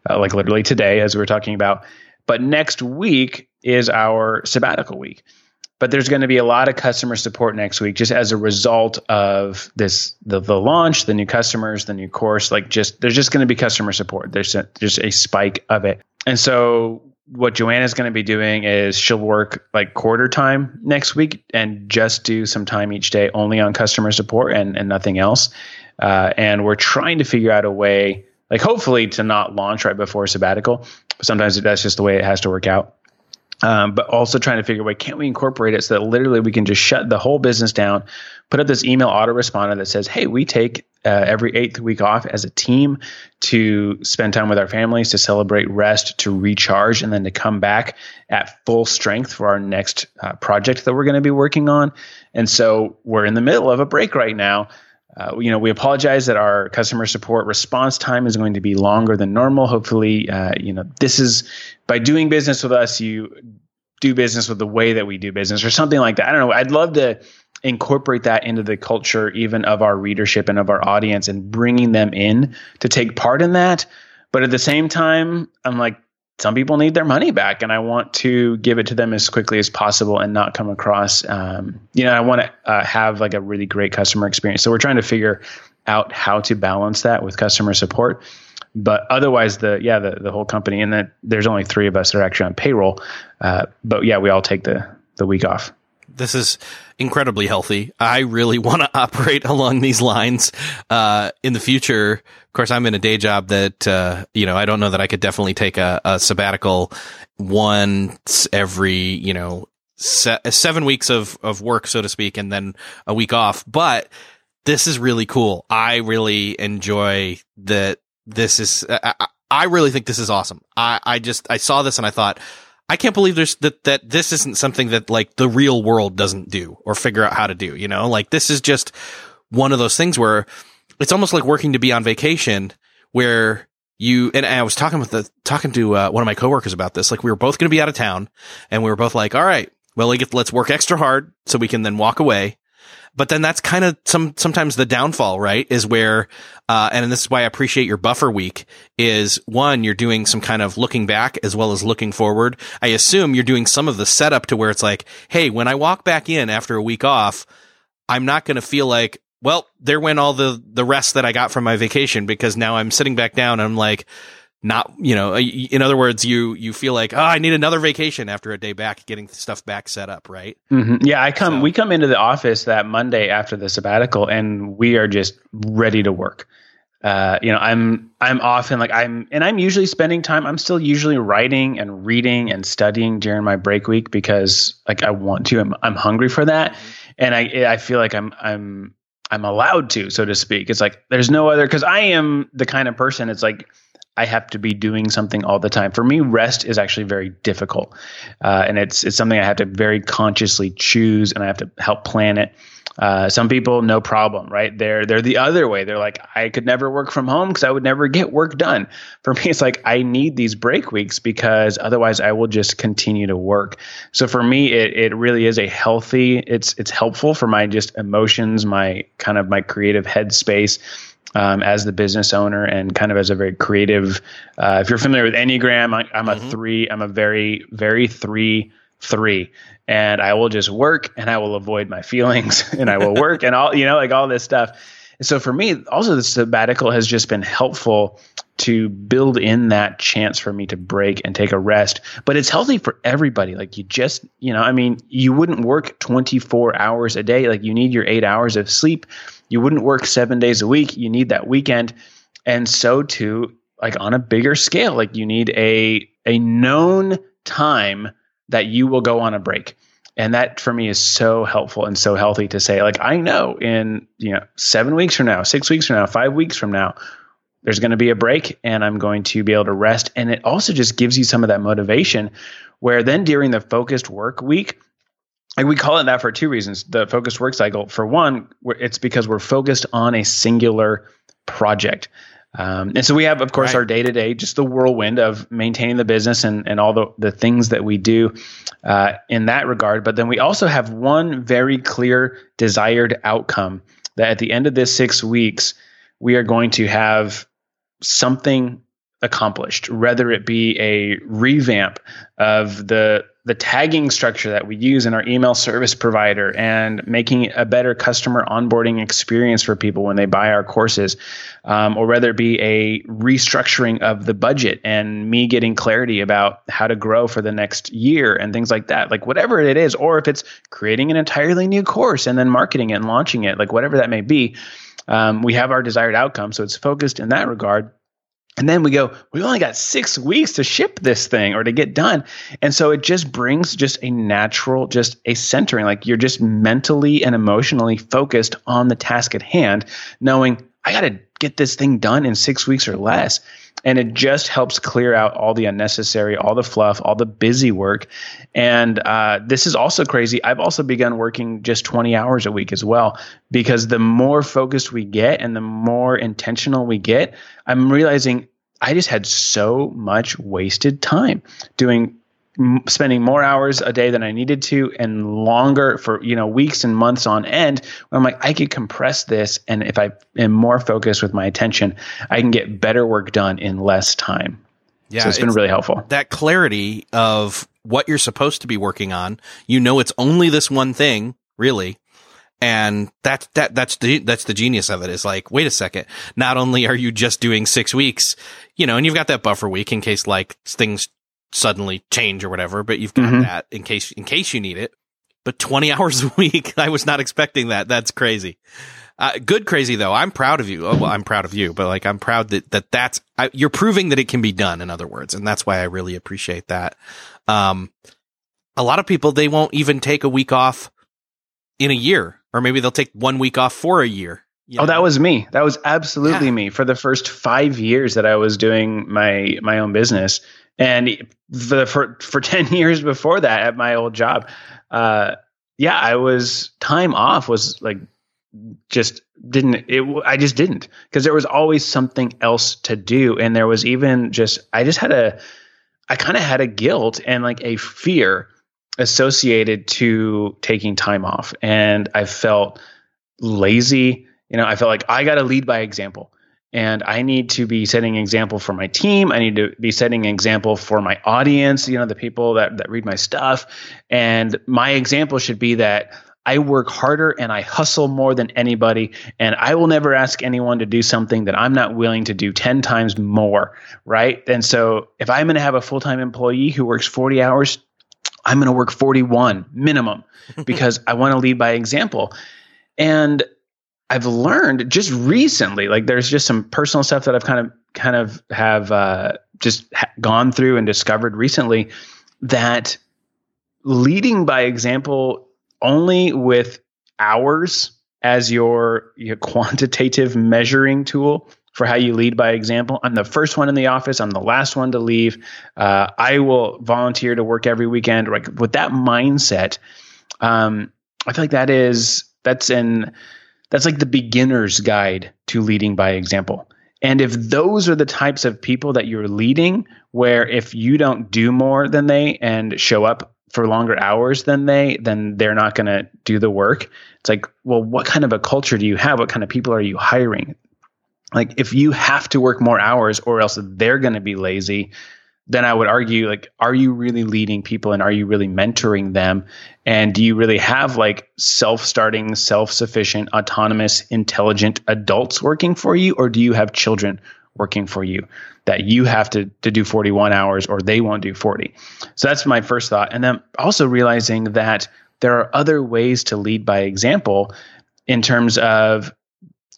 S2: uh, like literally today, as we were talking about. But next week is our sabbatical week. But there's going to be a lot of customer support next week just as a result of this the, the launch the new customers the new course like just there's just going to be customer support. There's a, just a spike of it. And so what joanna's going to be doing is she'll work like quarter time next week and just do some time each day only on customer support and, and nothing else. Uh, and we're trying to figure out a way like hopefully to not launch right before sabbatical sometimes that's just the way it has to work out um, but also trying to figure out, can't we incorporate it so that literally we can just shut the whole business down, put up this email autoresponder that says, hey, we take uh, every eighth week off as a team to spend time with our families, to celebrate rest, to recharge, and then to come back at full strength for our next uh, project that we're going to be working on. And so we're in the middle of a break right now. Uh, you know, we apologize that our customer support response time is going to be longer than normal. Hopefully, uh, you know, this is by doing business with us, you do business with the way that we do business or something like that. I don't know. I'd love to incorporate that into the culture, even of our readership and of our audience, and bringing them in to take part in that. But at the same time, I'm like, some people need their money back and I want to give it to them as quickly as possible and not come across, um, you know, I want to uh, have like a really great customer experience. So we're trying to figure out how to balance that with customer support. But otherwise, the yeah, the, the whole company, and then there's only three of us that are actually on payroll. Uh, but yeah, we all take the the week off
S1: this is incredibly healthy. I really <laughs> want to operate along these lines uh, in the future. Of course, I'm in a day job that uh, you know I don't know that I could definitely take a, a sabbatical once every you know se- seven weeks of of work, so to speak, and then a week off. But this is really cool. I really enjoy that. This is. I, I really think this is awesome. I I just I saw this and I thought I can't believe there's that, that this isn't something that like the real world doesn't do or figure out how to do, you know, like this is just one of those things where it's almost like working to be on vacation where you, and I was talking with the, talking to uh, one of my coworkers about this. Like we were both going to be out of town and we were both like, all right, well, let's work extra hard so we can then walk away but then that's kind of some, sometimes the downfall, right? Is where, uh, and this is why I appreciate your buffer week is one, you're doing some kind of looking back as well as looking forward. I assume you're doing some of the setup to where it's like, Hey, when I walk back in after a week off, I'm not going to feel like, well, there went all the, the rest that I got from my vacation because now I'm sitting back down and I'm like, not, you know, in other words, you, you feel like, oh, I need another vacation after a day back, getting stuff back set up, right?
S2: Mm-hmm. Yeah. I come, so. we come into the office that Monday after the sabbatical and we are just ready to work. uh, you know, I'm I'm often like I'm and I'm usually spending time. I'm still usually writing and reading and studying during my break week because like I want to. I'm I'm hungry for that, and I I feel like I'm I'm I'm allowed to, so to speak. It's like there's no other because I am the kind of person. It's like I have to be doing something all the time. For me, rest is actually very difficult, uh, and it's it's something I have to very consciously choose, and I have to help plan it. Uh, some people, no problem, right? They're they're the other way. They're like, I could never work from home because I would never get work done. For me, it's like I need these break weeks because otherwise I will just continue to work. So for me, it it really is a healthy. It's it's helpful for my just emotions, my kind of my creative headspace. Um, as the business owner and kind of as a very creative. Uh, if you're familiar with Enneagram, I, am a mm-hmm. three. I'm a very, very three three and I will just work and I will avoid my <laughs> feelings and I will work and all, you know, like all this stuff. And so for me, also the sabbatical has just been helpful to build in that chance for me to break and take a rest. But it's healthy for everybody. Like you just, you know, I mean, you wouldn't work 24 hours a day. Like you need your eight hours of sleep. You wouldn't work seven days a week. You need that weekend. And so too, like on a bigger scale, like you need a, a known time that you will go on a break. And that for me is so helpful and so healthy to say, like, I know in, you know, seven weeks from now, six weeks from now, five weeks from now, there's going to be a break and I'm going to be able to rest. And it also just gives you some of that motivation where then during the focused work week, like we call it that for two reasons. The focused work cycle, for one, it's because we're focused on a singular project. Um, and so we have, of course, right. our day to day, just the whirlwind of maintaining the business and, and all the, the things that we do uh, in that regard. But then we also have one very clear desired outcome that at the end of this six weeks, we are going to have something accomplished, whether it be a revamp of the the tagging structure that we use in our email service provider and making a better customer onboarding experience for people when they buy our courses, um, or whether it be a restructuring of the budget and me getting clarity about how to grow for the next year and things like that, like whatever it is, or if it's creating an entirely new course and then marketing it and launching it, like whatever that may be. Um, we have our desired outcome. So it's focused in that regard. And then we go, We've only got six weeks to ship this thing or to get done. And so it just brings just a natural, just a centering. Like you're just mentally and emotionally focused on the task at hand, knowing I got to get this thing done in six weeks or less. And it just helps clear out all the unnecessary, all the fluff, all the busy work. And uh, this is also crazy. I've also begun working just 20 hours a week as well, because the more focused we get and the more intentional we get, I'm realizing I just had so much wasted time doing spending more hours a day than I needed to and longer for you know weeks and months on end I'm like I could compress this and if I am more focused with my attention I can get better work done in less time. Yeah, so it's been it's really helpful.
S1: That clarity of what you're supposed to be working on, you know it's only this one thing, really. And that, that, that's the, that's the genius of it is like, wait a second. Not only are you just doing six weeks, you know, and you've got that buffer week in case like things suddenly change or whatever, but you've got mm-hmm. that in case, in case you need it. But 20 <laughs> hours a week, I was not expecting that. That's crazy. Uh, good crazy though. I'm proud of you. Oh, well, I'm proud of you, but like I'm proud that, that that's, I, you're proving that it can be done in other words. And that's why I really appreciate that. Um, a lot of people, they won't even take a week off in a year, or maybe they'll take one week off for a year.
S2: You know? Oh, that was me. That was absolutely yeah. me for the first five years that I was doing my my own business, and the for for <laughs> ten years before that at my old job, uh, yeah, I was time off was like just didn't it I just didn't. Because there was always something else to do, and there was even just I just had a I kind of had a guilt and like a fear associated to taking time off, and I felt lazy. You know, I felt like I got to lead by example. And I need to be setting an example for my team. I need to be setting an example for my audience, you know, the people that, that read my stuff. And my example should be that I work harder and I hustle more than anybody. And I will never ask anyone to do something that I'm not willing to do 10 times more. Right. And so if I'm going to have a full time employee who works 40 hours, I'm going to work 41 minimum <laughs> because I want to lead by example. And I've learned just recently, like there's just some personal stuff that I've kind of kind of have uh, just ha- gone through and discovered recently that leading by example only with hours as your, your quantitative measuring tool for how you lead by example. I'm the first one in the office. I'm the last one to leave. Uh, I will volunteer to work every weekend. Like with that mindset, um, I feel like that is that's in that's like the beginner's guide to leading by example. And if those are the types of people that you're leading, where if you don't do more than they and show up for longer hours than they, then they're not going to do the work. It's like, well, what kind of a culture do you have? What kind of people are you hiring? Like, if you have to work more hours or else they're going to be lazy, then I would argue, like, are you really leading people and are you really mentoring them? And do you really have like self starting, self sufficient, autonomous, intelligent adults working for you? Or do you have children working for you that you have to, to do 41 hours or they won't do 40. So that's my first thought. And then also realizing that there are other ways to lead by example in terms of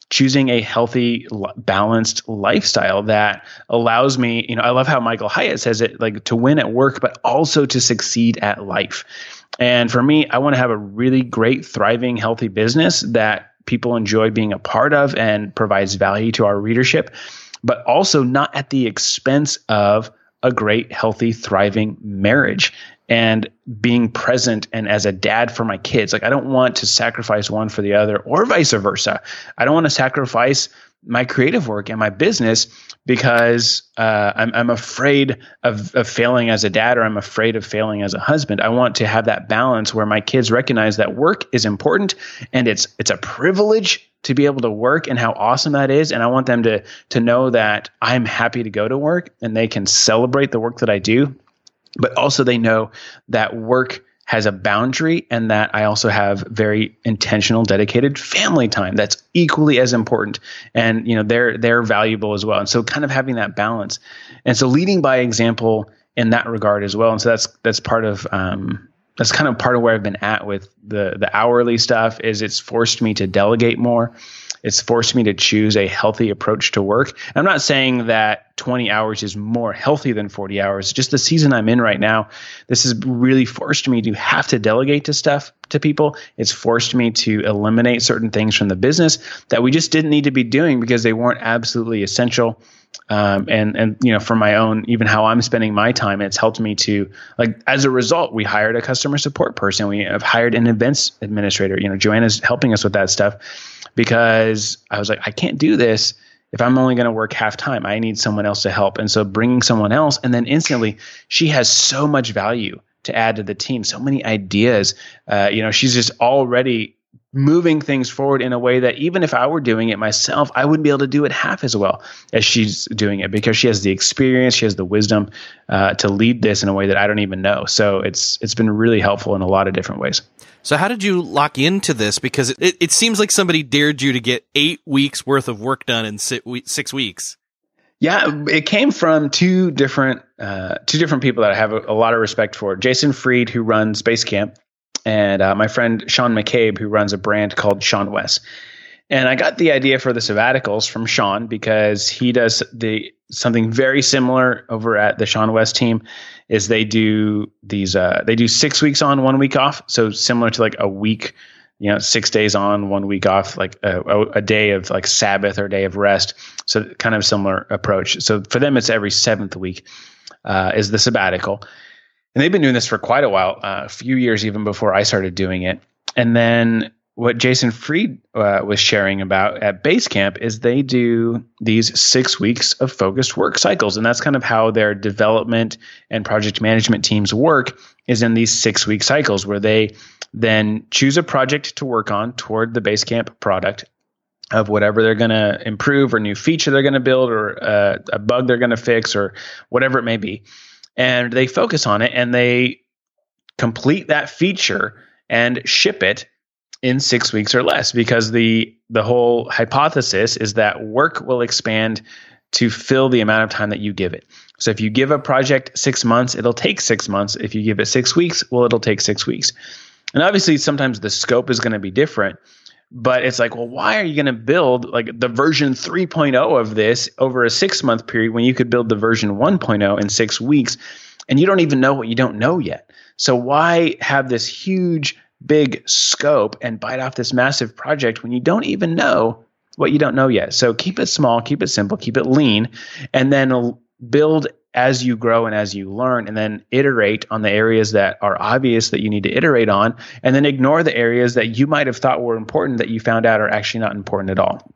S2: choosing a healthy balanced lifestyle that allows me you know i love how michael hyatt says it like to win at work but also to succeed at life and for me i want to have a really great thriving healthy business that people enjoy being a part of and provides value to our readership but also not at the expense of a great, healthy, thriving marriage and being present and as a dad for my kids. Like, I don't want to sacrifice one for the other or vice versa. I don't want to sacrifice my creative work and my business because uh, I'm, I'm afraid of, of failing as a dad or I'm afraid of failing as a husband. I want to have that balance where my kids recognize that work is important and it's it's a privilege to be able to work and how awesome that is. And I want them to to know that I'm happy to go to work and they can celebrate the work that I do. But also they know that work has a boundary and that I also have very intentional dedicated family time that's equally as important. And you know they're they're valuable as well. And so kind of having that balance. And so leading by example in that regard as well. And so that's that's part of um, that's kind of part of where I've been at with the the hourly stuff is it's forced me to delegate more it's forced me to choose a healthy approach to work. I'm not saying that 20 hours is more healthy than 40 hours. Just the season I'm in right now, this has really forced me to have to delegate to stuff to people. It's forced me to eliminate certain things from the business that we just didn't need to be doing because they weren't absolutely essential. Um, and and you know for my own even how I'm spending my time, it's helped me to like as a result, we hired a customer support person, we have hired an events administrator. You know, Joanna's helping us with that stuff because I was like, I can't do this if I'm only going to work half time. I need someone else to help. And so bringing someone else, and then instantly, she has so much value to add to the team, so many ideas. Uh, you know, she's just already moving things forward in a way that even if I were doing it myself, I wouldn't be able to do it half as well as she's doing it because she has the experience, she has the wisdom uh, to lead this in a way that I don't even know. So it's it's been really helpful in a lot of different ways.
S1: So how did you lock into this? Because it, it, seems like somebody dared you to get eight weeks worth of work done in six weeks.
S2: Yeah, it came from two different uh, two different people that I have a, a, lot of respect for. Jason Fried, who runs Basecamp, and uh, my friend Sean McCabe, who runs a brand called seanwes. And I got the idea for the sabbaticals from Sean because he does the something very similar over at the seanwes team is they do these uh, they do six weeks on, one week off. So similar to like a week, you know, six days on, one week off, like a, a day of like Sabbath or day of rest. So kind of similar approach. So for them, it's every seventh week uh, is the sabbatical, and they've been doing this for quite a while, uh, a few years even before I started doing it. And then what Jason Fried uh, was sharing about at Basecamp is they do these six weeks of focused work cycles, and that's kind of how their development and project management teams work. Is in these six week cycles where they then choose a project to work on toward the Basecamp product of whatever they're going to improve or new feature they're going to build or uh, a bug they're going to fix or whatever it may be, and they focus on it and they complete that feature and ship it in six weeks or less because the the whole hypothesis is that work will expand to fill the amount of time that you give it. So if you give a project six months, it'll take six months. If you give it six weeks, well, it'll take six weeks. And obviously, sometimes the scope is going to be different. But it's like, well, why are you going to build like the version 3.0 of this over a six month period when you could build the version 1.0 in six weeks and you don't even know what you don't know yet? So why have this huge, big scope and bite off this massive project when you don't even know what you don't know yet? So keep it small, keep it simple, keep it lean, and then build as you grow and as you learn, and then iterate on the areas that are obvious that you need to iterate on, and then ignore the areas that you might have thought were important that you found out are actually not important at all.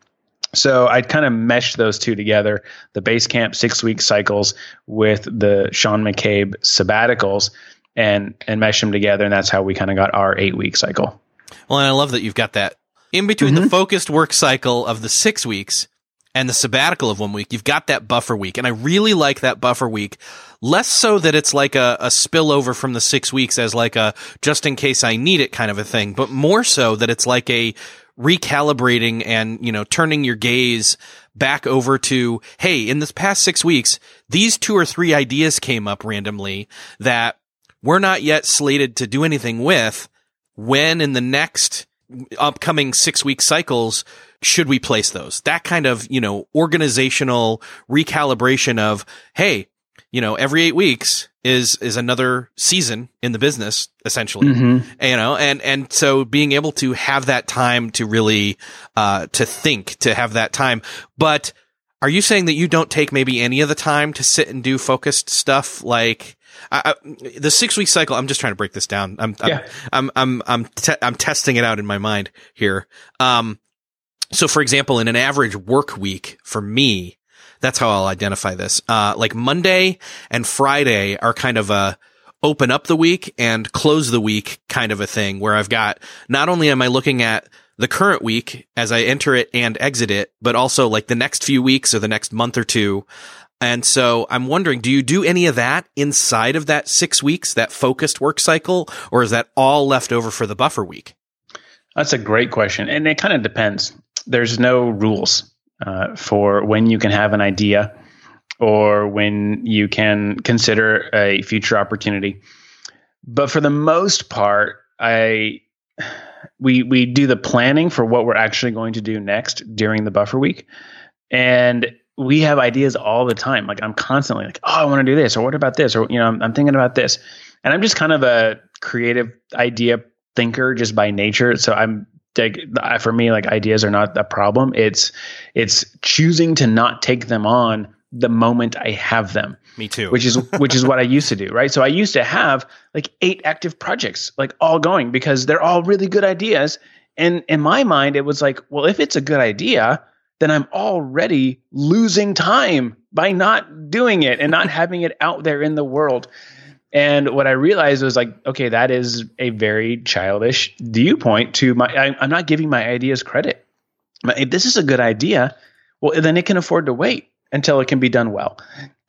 S2: So I kind of meshed those two together, the Basecamp six week cycles with the Sean McCabe sabbaticals and and mesh them together. And that's how we kind of got our eight week cycle.
S1: Well, and I love that you've got that in between mm-hmm. the focused work cycle of the six weeks and the sabbatical of one week, you've got that buffer week. And I really like that buffer week. Less so that it's like a, a spillover from the six weeks as like a just in case I need it kind of a thing, but more so that it's like a recalibrating and, you know, turning your gaze back over to, hey, in this past six weeks, these two or three ideas came up randomly that we're not yet slated to do anything with. When in the next upcoming six week cycles should we place those? That kind of, you know, organizational recalibration of, hey, you know, every eight weeks is, is another season in the business, essentially, mm-hmm. you know, and, and so being able to have that time to really, uh, to think, to have that time. But are you saying that you don't take maybe any of the time to sit and do focused stuff like, I, I, the six week cycle. I'm just trying to break this down. I'm, yeah. I'm, I'm, I'm, I'm, te- I'm testing it out in my mind here. Um, so for example, in an average work week for me, that's how I'll identify this. Uh, like Monday and Friday are kind of a open up the week and close the week kind of a thing where I've got not only am I looking at the current week as I enter it and exit it, but also like the next few weeks or the next month or two. And so I'm wondering, do you do any of that inside of that six weeks, that focused work cycle, or is that all left over for the buffer week?
S2: That's a great question. And it kind of depends there's no rules uh, for when you can have an idea or when you can consider a future opportunity. But for the most part, I we we do the planning for what we're actually going to do next during the buffer week, and we have ideas all the time. Like I'm constantly like, oh, I want to do this, or what about this, or you know, I'm, I'm thinking about this, and I'm just kind of a creative idea thinker just by nature. So I'm like for me like ideas are not a problem. It's it's choosing to not take them on the moment i have them.
S1: Me too.
S2: Which is which is what i used to do right? So i used to have like eight active projects like all going because they're all really good ideas. And in my mind it was like well if it's a good idea then i'm already losing time by not doing it and not <laughs> having it out there in the world and what I realized was like, okay, that is a very childish viewpoint to my, I, am not giving my ideas credit. If this is a good idea, well, then it can afford to wait until it can be done well.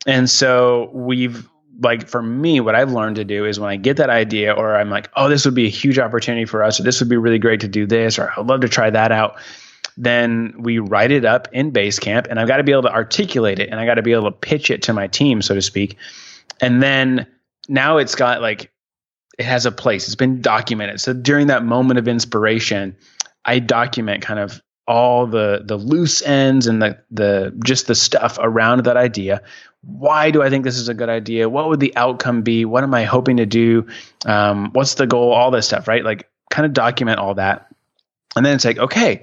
S2: And so we've, like, for me, what I've learned to do is when I get that idea, or I'm like, oh, this would be a huge opportunity for us, or this would be really great to do this, or I'd love to try that out. Then we write it up in Basecamp, and I've got to be able to articulate it, and I got to be able to pitch it to my team, so to speak. And then now it's got like it has a place. It's been documented. So during that moment of inspiration, I document kind of all the the loose ends and the the just the stuff around that idea. Why do I think this is a good idea? What would the outcome be? What am I hoping to do? Um, what's the goal? All this stuff, right? Like kind of document all that, and then it's like, okay,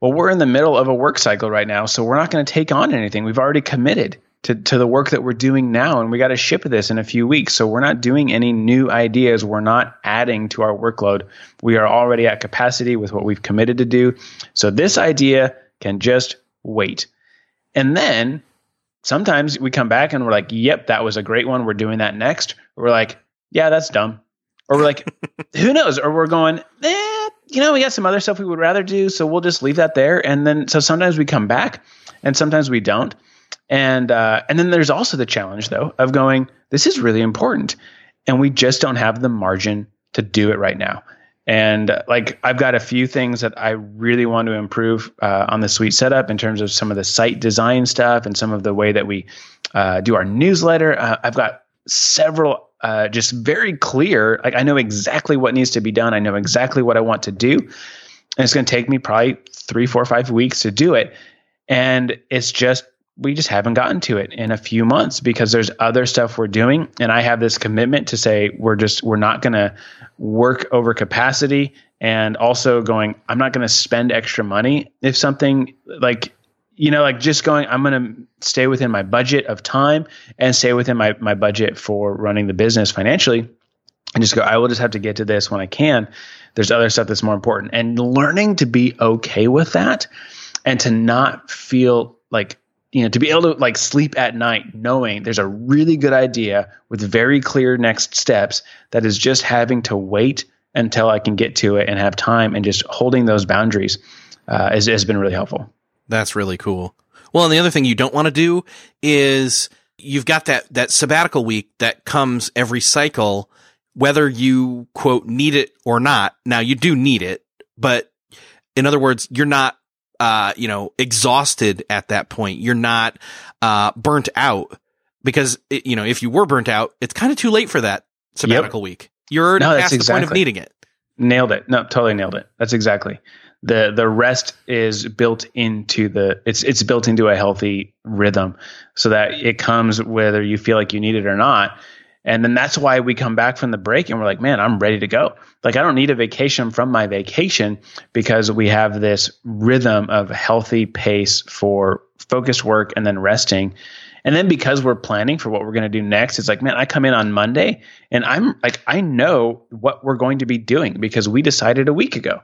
S2: well, we're in the middle of a work cycle right now, so we're not going to take on anything. We've already committed to, to the work that we're doing now. And we got to ship this in a few weeks. So we're not doing any new ideas. We're not adding to our workload. We are already at capacity with what we've committed to do. So this idea can just wait. And then sometimes we come back and we're like, yep, that was a great one. We're doing that next. we're like, yeah, that's dumb. Or we're like, <laughs> who knows? Or we're going, eh, you know, we got some other stuff we would rather do. So we'll just leave that there. And then, so sometimes we come back and sometimes we don't. And uh, and then there's also the challenge though of going, this is really important, and we just don't have the margin to do it right now. And uh, like I've got a few things that I really want to improve uh, on the Sweet Setup in terms of some of the site design stuff and some of the way that we uh, do our newsletter. Uh, I've got several uh, just very clear. Like I know exactly what needs to be done. I know exactly what I want to do. And it's going to take me probably three, four, five weeks to do it. And it's just, we just haven't gotten to it in a few months because there's other stuff we're doing. And I have this commitment to say, we're just, we're not going to work over capacity. And also going, I'm not going to spend extra money if something like, you know, like just going, I'm going to stay within my budget of time and stay within my, my budget for running the business financially and just go, I will just have to get to this when I can. There's other stuff that's more important. And learning to be okay with that and to not feel like, you know, to be able to like sleep at night knowing there's a really good idea with very clear next steps that is just having to wait until I can get to it and have time and just holding those boundaries uh, has, has been really helpful.
S1: That's really cool. Well, and the other thing you don't want to do is you've got that, that sabbatical week that comes every cycle, whether you quote need it or not. Now you do need it, but in other words, you're not, uh, you know, exhausted at that point. You're not, uh, burnt out because, it, you know, if you were burnt out, it's kind of too late for that sabbatical yep. week. You're already no, past exactly. the point of needing it.
S2: Nailed it. No, totally nailed it. That's exactly the the rest is built into the it's it's built into a healthy rhythm so that it comes whether you feel like you need it or not. And then that's why we come back from the break and we're like man i'm ready to go. Like i don't need a vacation from my vacation because we have this rhythm of healthy pace for focused work and then resting. And then because we're planning for what we're going to do next, it's like, man, I come in on Monday and I'm like, I know what we're going to be doing because we decided a week ago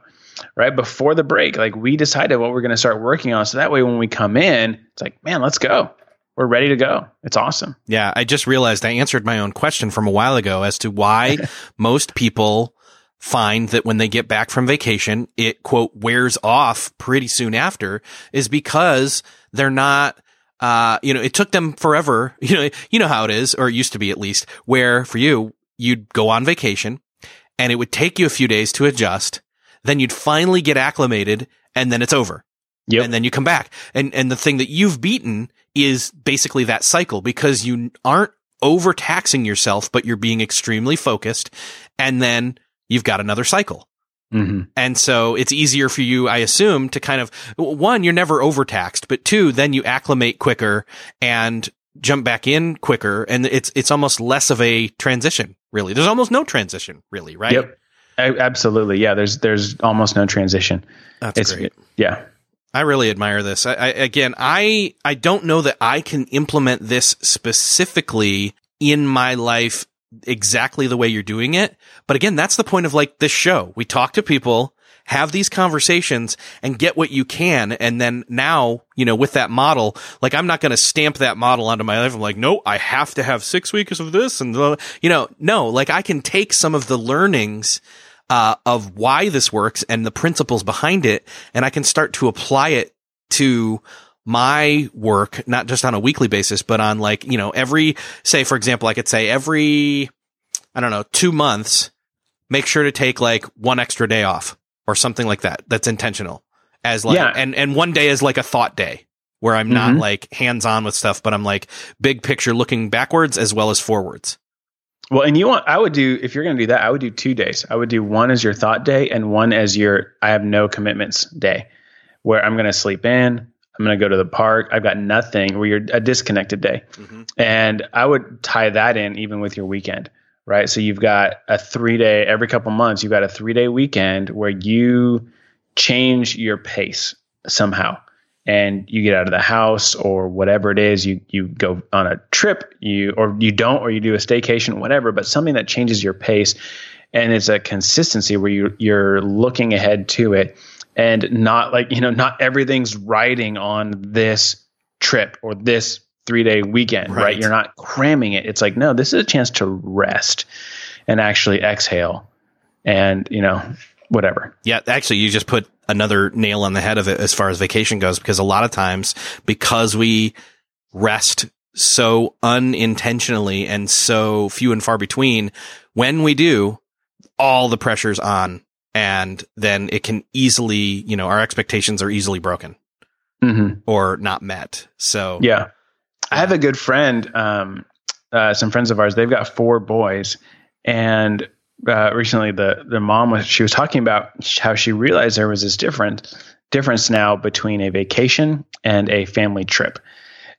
S2: right before the break like we decided what we're going to start working on. So that way when we come in it's like man let's go. We're ready to go. It's awesome.
S1: Yeah i just realized i answered my own question from a while ago as to why <laughs> most people find that when they get back from vacation it quote wears off pretty soon after is because they're not uh, you know, it took them forever. <laughs> You know, you know how it is, or it used to be at least, where for you, you'd go on vacation and it would take you a few days to adjust then you'd finally get acclimated and then it's over. Yep. And then you come back. And, and the thing that you've beaten is basically that cycle because you aren't overtaxing yourself, but you're being extremely focused. And then you've got another cycle. Mm-hmm. And so it's easier for you, I assume, to kind of one, you're never overtaxed, but two, then you acclimate quicker and jump back in quicker. And it's, it's almost less of a transition, really. There's almost no transition, really, right?
S2: Yep. Absolutely, yeah. There's there's almost no transition.
S1: That's it's, great.
S2: Yeah,
S1: I really admire this. I, I, again, I I don't know that I can implement this specifically in my life exactly the way you're doing it. But again, that's the point of like this show. We talk to people, have these conversations and get what you can. And then now, you know, with that model, like I'm not going to stamp that model onto my life. I'm like, no, I have to have six weeks of this. And, you know, no, like I can take some of the learnings uh, of why this works and the principles behind it, and I can start to apply it to my work, not just on a weekly basis, but on like, you know, every, say, for example, I could say every, I don't know, two months, make sure to take like one extra day off or something like that. That's intentional as like, yeah. and, and one day is like a thought day where I'm not mm-hmm. like hands on with stuff, but I'm like big picture looking backwards as well as forwards.
S2: Well, and you want, I would do, if you're going to do that, I would do two days. I would do one as your thought day and one as your, I have no commitments day where I'm going to sleep in. I'm going to go to the park. I've got nothing where you're a disconnected day. Mm-hmm. And I would tie that in even with your weekend, right? So you've got a three day, every couple months, you've got a three day weekend where you change your pace somehow and you get out of the house or whatever it is you you go on a trip you or you don't or you do a staycation whatever but something that changes your pace. And it's a consistency where you you're looking ahead to it and not like you know not everything's riding on this trip or this 3 day weekend right. right. You're not cramming it. It's like no this is a chance to rest and actually exhale and you know whatever.
S1: Yeah actually you just put another nail on the head of it as far as vacation goes, because a lot of times because we rest so unintentionally and so few and far between, when we do, all the pressure's on and then it can easily, you know, our expectations are easily broken mm-hmm. or not met. So
S2: yeah, I have a good friend, um, uh, some friends of ours, they've got four boys and uh, recently the the mom was she was talking about how she realized there was this different difference now between a vacation and a family trip.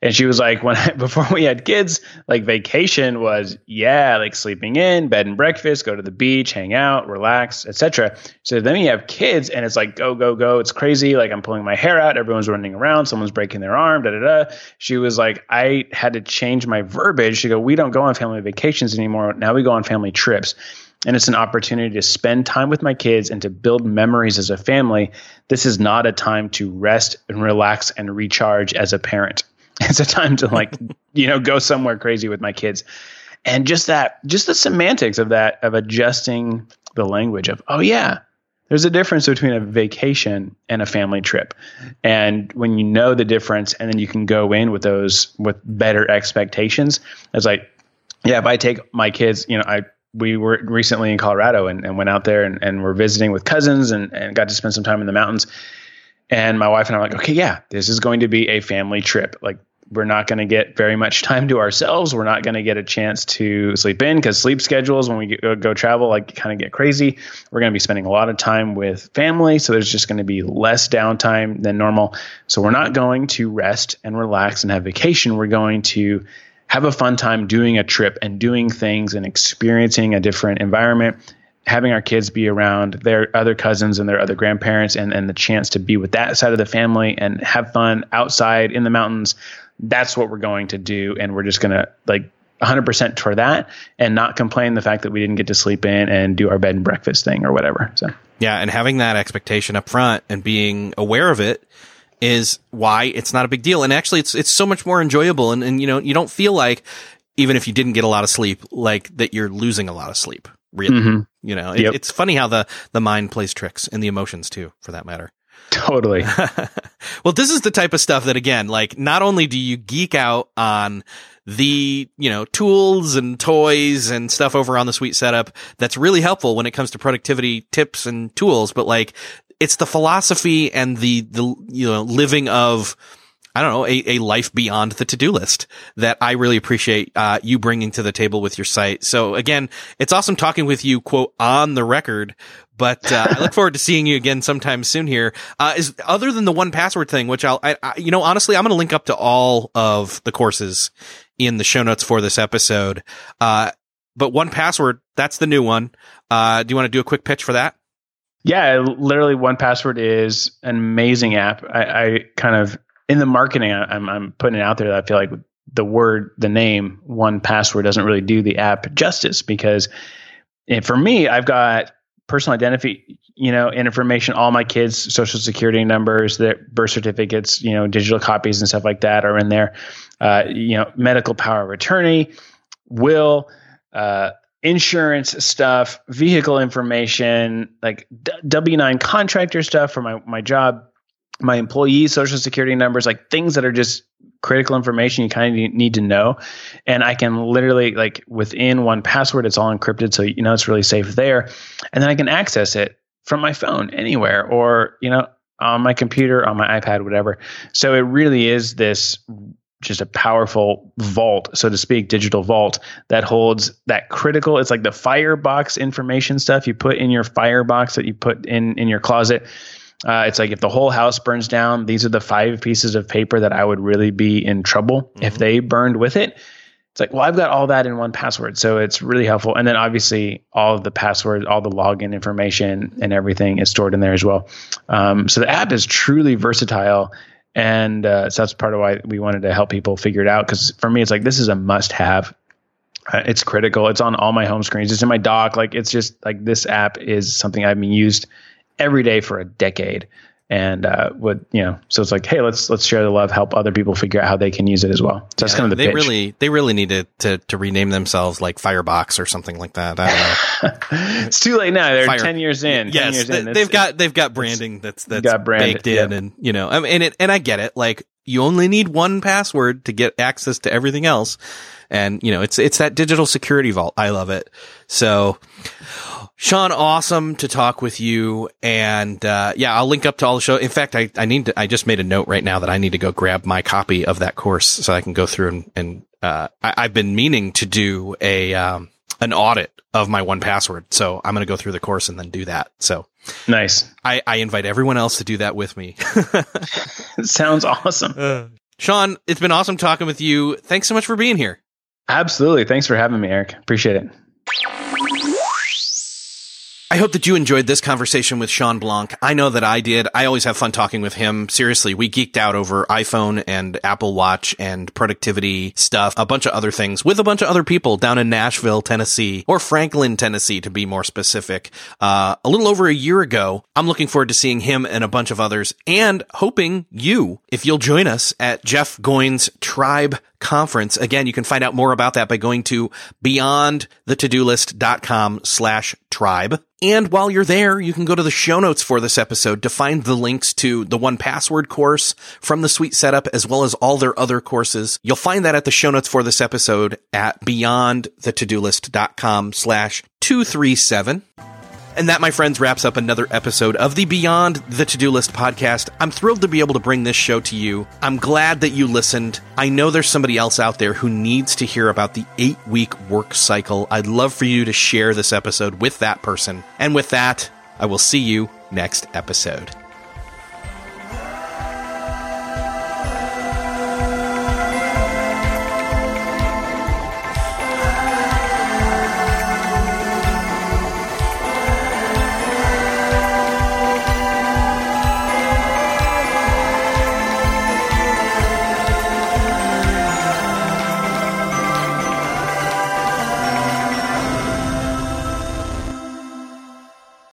S2: And she was like, <laughs> when I, before we had kids, like vacation was yeah, like sleeping in, bed and breakfast, go to the beach, hang out, relax, etc. So then you have kids, and it's like go go go, it's crazy. Like I'm pulling my hair out, everyone's running around, someone's breaking their arm, da da da. She was like, I had to change my verbiage. She go, we don't go on family vacations anymore. Now we go on family trips and it's an opportunity to spend time with my kids and to build memories as a family. This is not a time to rest and relax and recharge as a parent. <laughs> It's a time to like, <laughs> you know, go somewhere crazy with my kids. And just that, just the semantics of that, of adjusting the language of, oh, yeah, there's a difference between a vacation and a family trip. And when you know the difference and then you can go in with those, with better expectations, it's like, yeah, if I take my kids, you know, I we were recently in Colorado and, and went out there and, and were visiting with cousins and, and got to spend some time in the mountains. And my wife and I were like, okay, yeah, this is going to be a family trip. Like, we're not going to get very much <laughs> time to ourselves. We're not going to get a chance to sleep in because sleep schedules when we go, go travel like kind of get crazy. We're going to be spending a lot of time with family, so there's just going to be less downtime than normal. So we're not going to rest and relax and have vacation. We're going to have a fun time doing a trip and doing things and experiencing a different environment having our kids be around their other cousins and their other grandparents and, and the chance to be with that side of the family and have fun outside in the mountains that's what we're going to do. And we're just going to like 100% for that and not complain the fact that we didn't get to sleep in and do our bed and breakfast thing or whatever so.
S1: Yeah and having that expectation up front and being aware of it is why it's not a big deal. And actually, it's it's so much more enjoyable. And, and you know, you don't feel like even if you didn't get a lot of sleep, like that you're losing a lot of sleep. Really, mm-hmm. you know, it, yep. it's funny how the the mind plays tricks and the emotions too, for that matter.
S2: Totally. <laughs>
S1: well, this is the type of stuff that again, like not only do you geek out on the, you know, tools and toys and stuff over on the Sweet Setup that's really helpful when it comes to productivity tips and tools, but like it's the philosophy and the, the, you know, living of, I don't know, a, a life beyond the to-do list that I really appreciate, uh, you bringing to the table with your site. So again, it's awesome talking with you, quote, on the record, but, uh, I look <laughs> forward to seeing you again sometime soon here. Uh, is other than the 1Password thing, which I'll, I, I, you know, honestly, I'm going to link up to all of the courses in the show notes for this episode. Uh, but 1Password, that's the new one. Uh, do you want to do a quick pitch for that?
S2: Yeah, literally, 1Password is an amazing app. I, I kind of in the marketing, I'm, I'm putting it out there that I feel like the word, the name, 1Password doesn't really do the app justice because for me, I've got personal identity, you know, and information, all my kids' social security numbers, their birth certificates, you know, digital copies and stuff like that are in there. Uh, you know, medical power of attorney, will, uh, insurance stuff, vehicle information, like W nine contractor stuff for my my job, my employees' social security numbers, like things that are just critical information you kind of need to know. And I can literally like within 1Password, it's all encrypted, so you know it's really safe there. And then I can access it from my phone anywhere, or you know on my computer, on my iPad, whatever. So it really is this just a powerful vault, so to speak, digital vault that holds that critical. It's like the firebox information stuff you put in your firebox that you put in in your closet. Uh, it's like if the whole house burns down, these are the five pieces of paper that I would really be in trouble mm-hmm. if they burned with it. It's like, well, I've got all that in 1Password, so it's really helpful. And then obviously, all of the passwords, all the login information, and everything is stored in there as well. Um, so the app is truly versatile and uh, so that's part of why we wanted to help people figure it out. Because for me, it's like this is a must-have. Uh, it's critical. It's on all my home screens. It's in my dock. Like it's just like this app is something I've been used every day for a decade and uh, what you know so it's like hey let's let's share the love help other people figure out how they can use it as well. So that's kind of the
S1: they
S2: pitch.
S1: really they really need to, to, to rename themselves like firebox or something like that. I
S2: don't know. <laughs> It's too late now. They're Fire, 10 years in
S1: yes
S2: years
S1: they, have got they've got branding that's that's got brand, baked in and you know I mean, and it and i get it. Like you only need one password to get access to everything else. And you know it's it's that digital security vault. I love it. So Shawn, awesome to talk with you. And, uh, yeah, I'll link up to all the show. In fact, I, I need to, I just made a note right now that I need to go grab my copy of that course so I can go through and, and, uh, I, have been meaning to do a, um, an audit of my 1Password. So I'm going to go through the course and then do that. So
S2: nice.
S1: I, I invite everyone else to do that with me. <laughs> <laughs>
S2: Sounds awesome. Uh,
S1: Shawn, it's been awesome talking with you. Thanks so much for being here.
S2: Absolutely. Thanks for having me, Erik. Appreciate it.
S1: I hope that you enjoyed this conversation with Shawn Blanc. I know that I did. I always have fun talking with him. Seriously, we geeked out over iPhone and Apple Watch and productivity stuff, a bunch of other things with a bunch of other people down in Nashville, Tennessee, or Franklin, Tennessee, to be more specific. Uh, a little over a year ago. I'm looking forward to seeing him and a bunch of others and hoping you, if you'll join us at Jeff Goins Tribe conference. Again, you can find out more about that by going to beyondthetodolist.com slash tribe. And while you're there, you can go to the show notes for this episode to find the links to the 1Password course from the Sweet Setup, as well as all their other courses. You'll find that at the show notes for this episode at beyondthetodolist.com slash 237. And that, my friends, wraps up another episode of the Beyond the To Do List podcast. I'm thrilled to be able to bring this show to you. I'm glad that you listened. I know there's somebody else out there who needs to hear about the eight week work cycle. I'd love for you to share this episode with that person. And with that, I will see you next episode.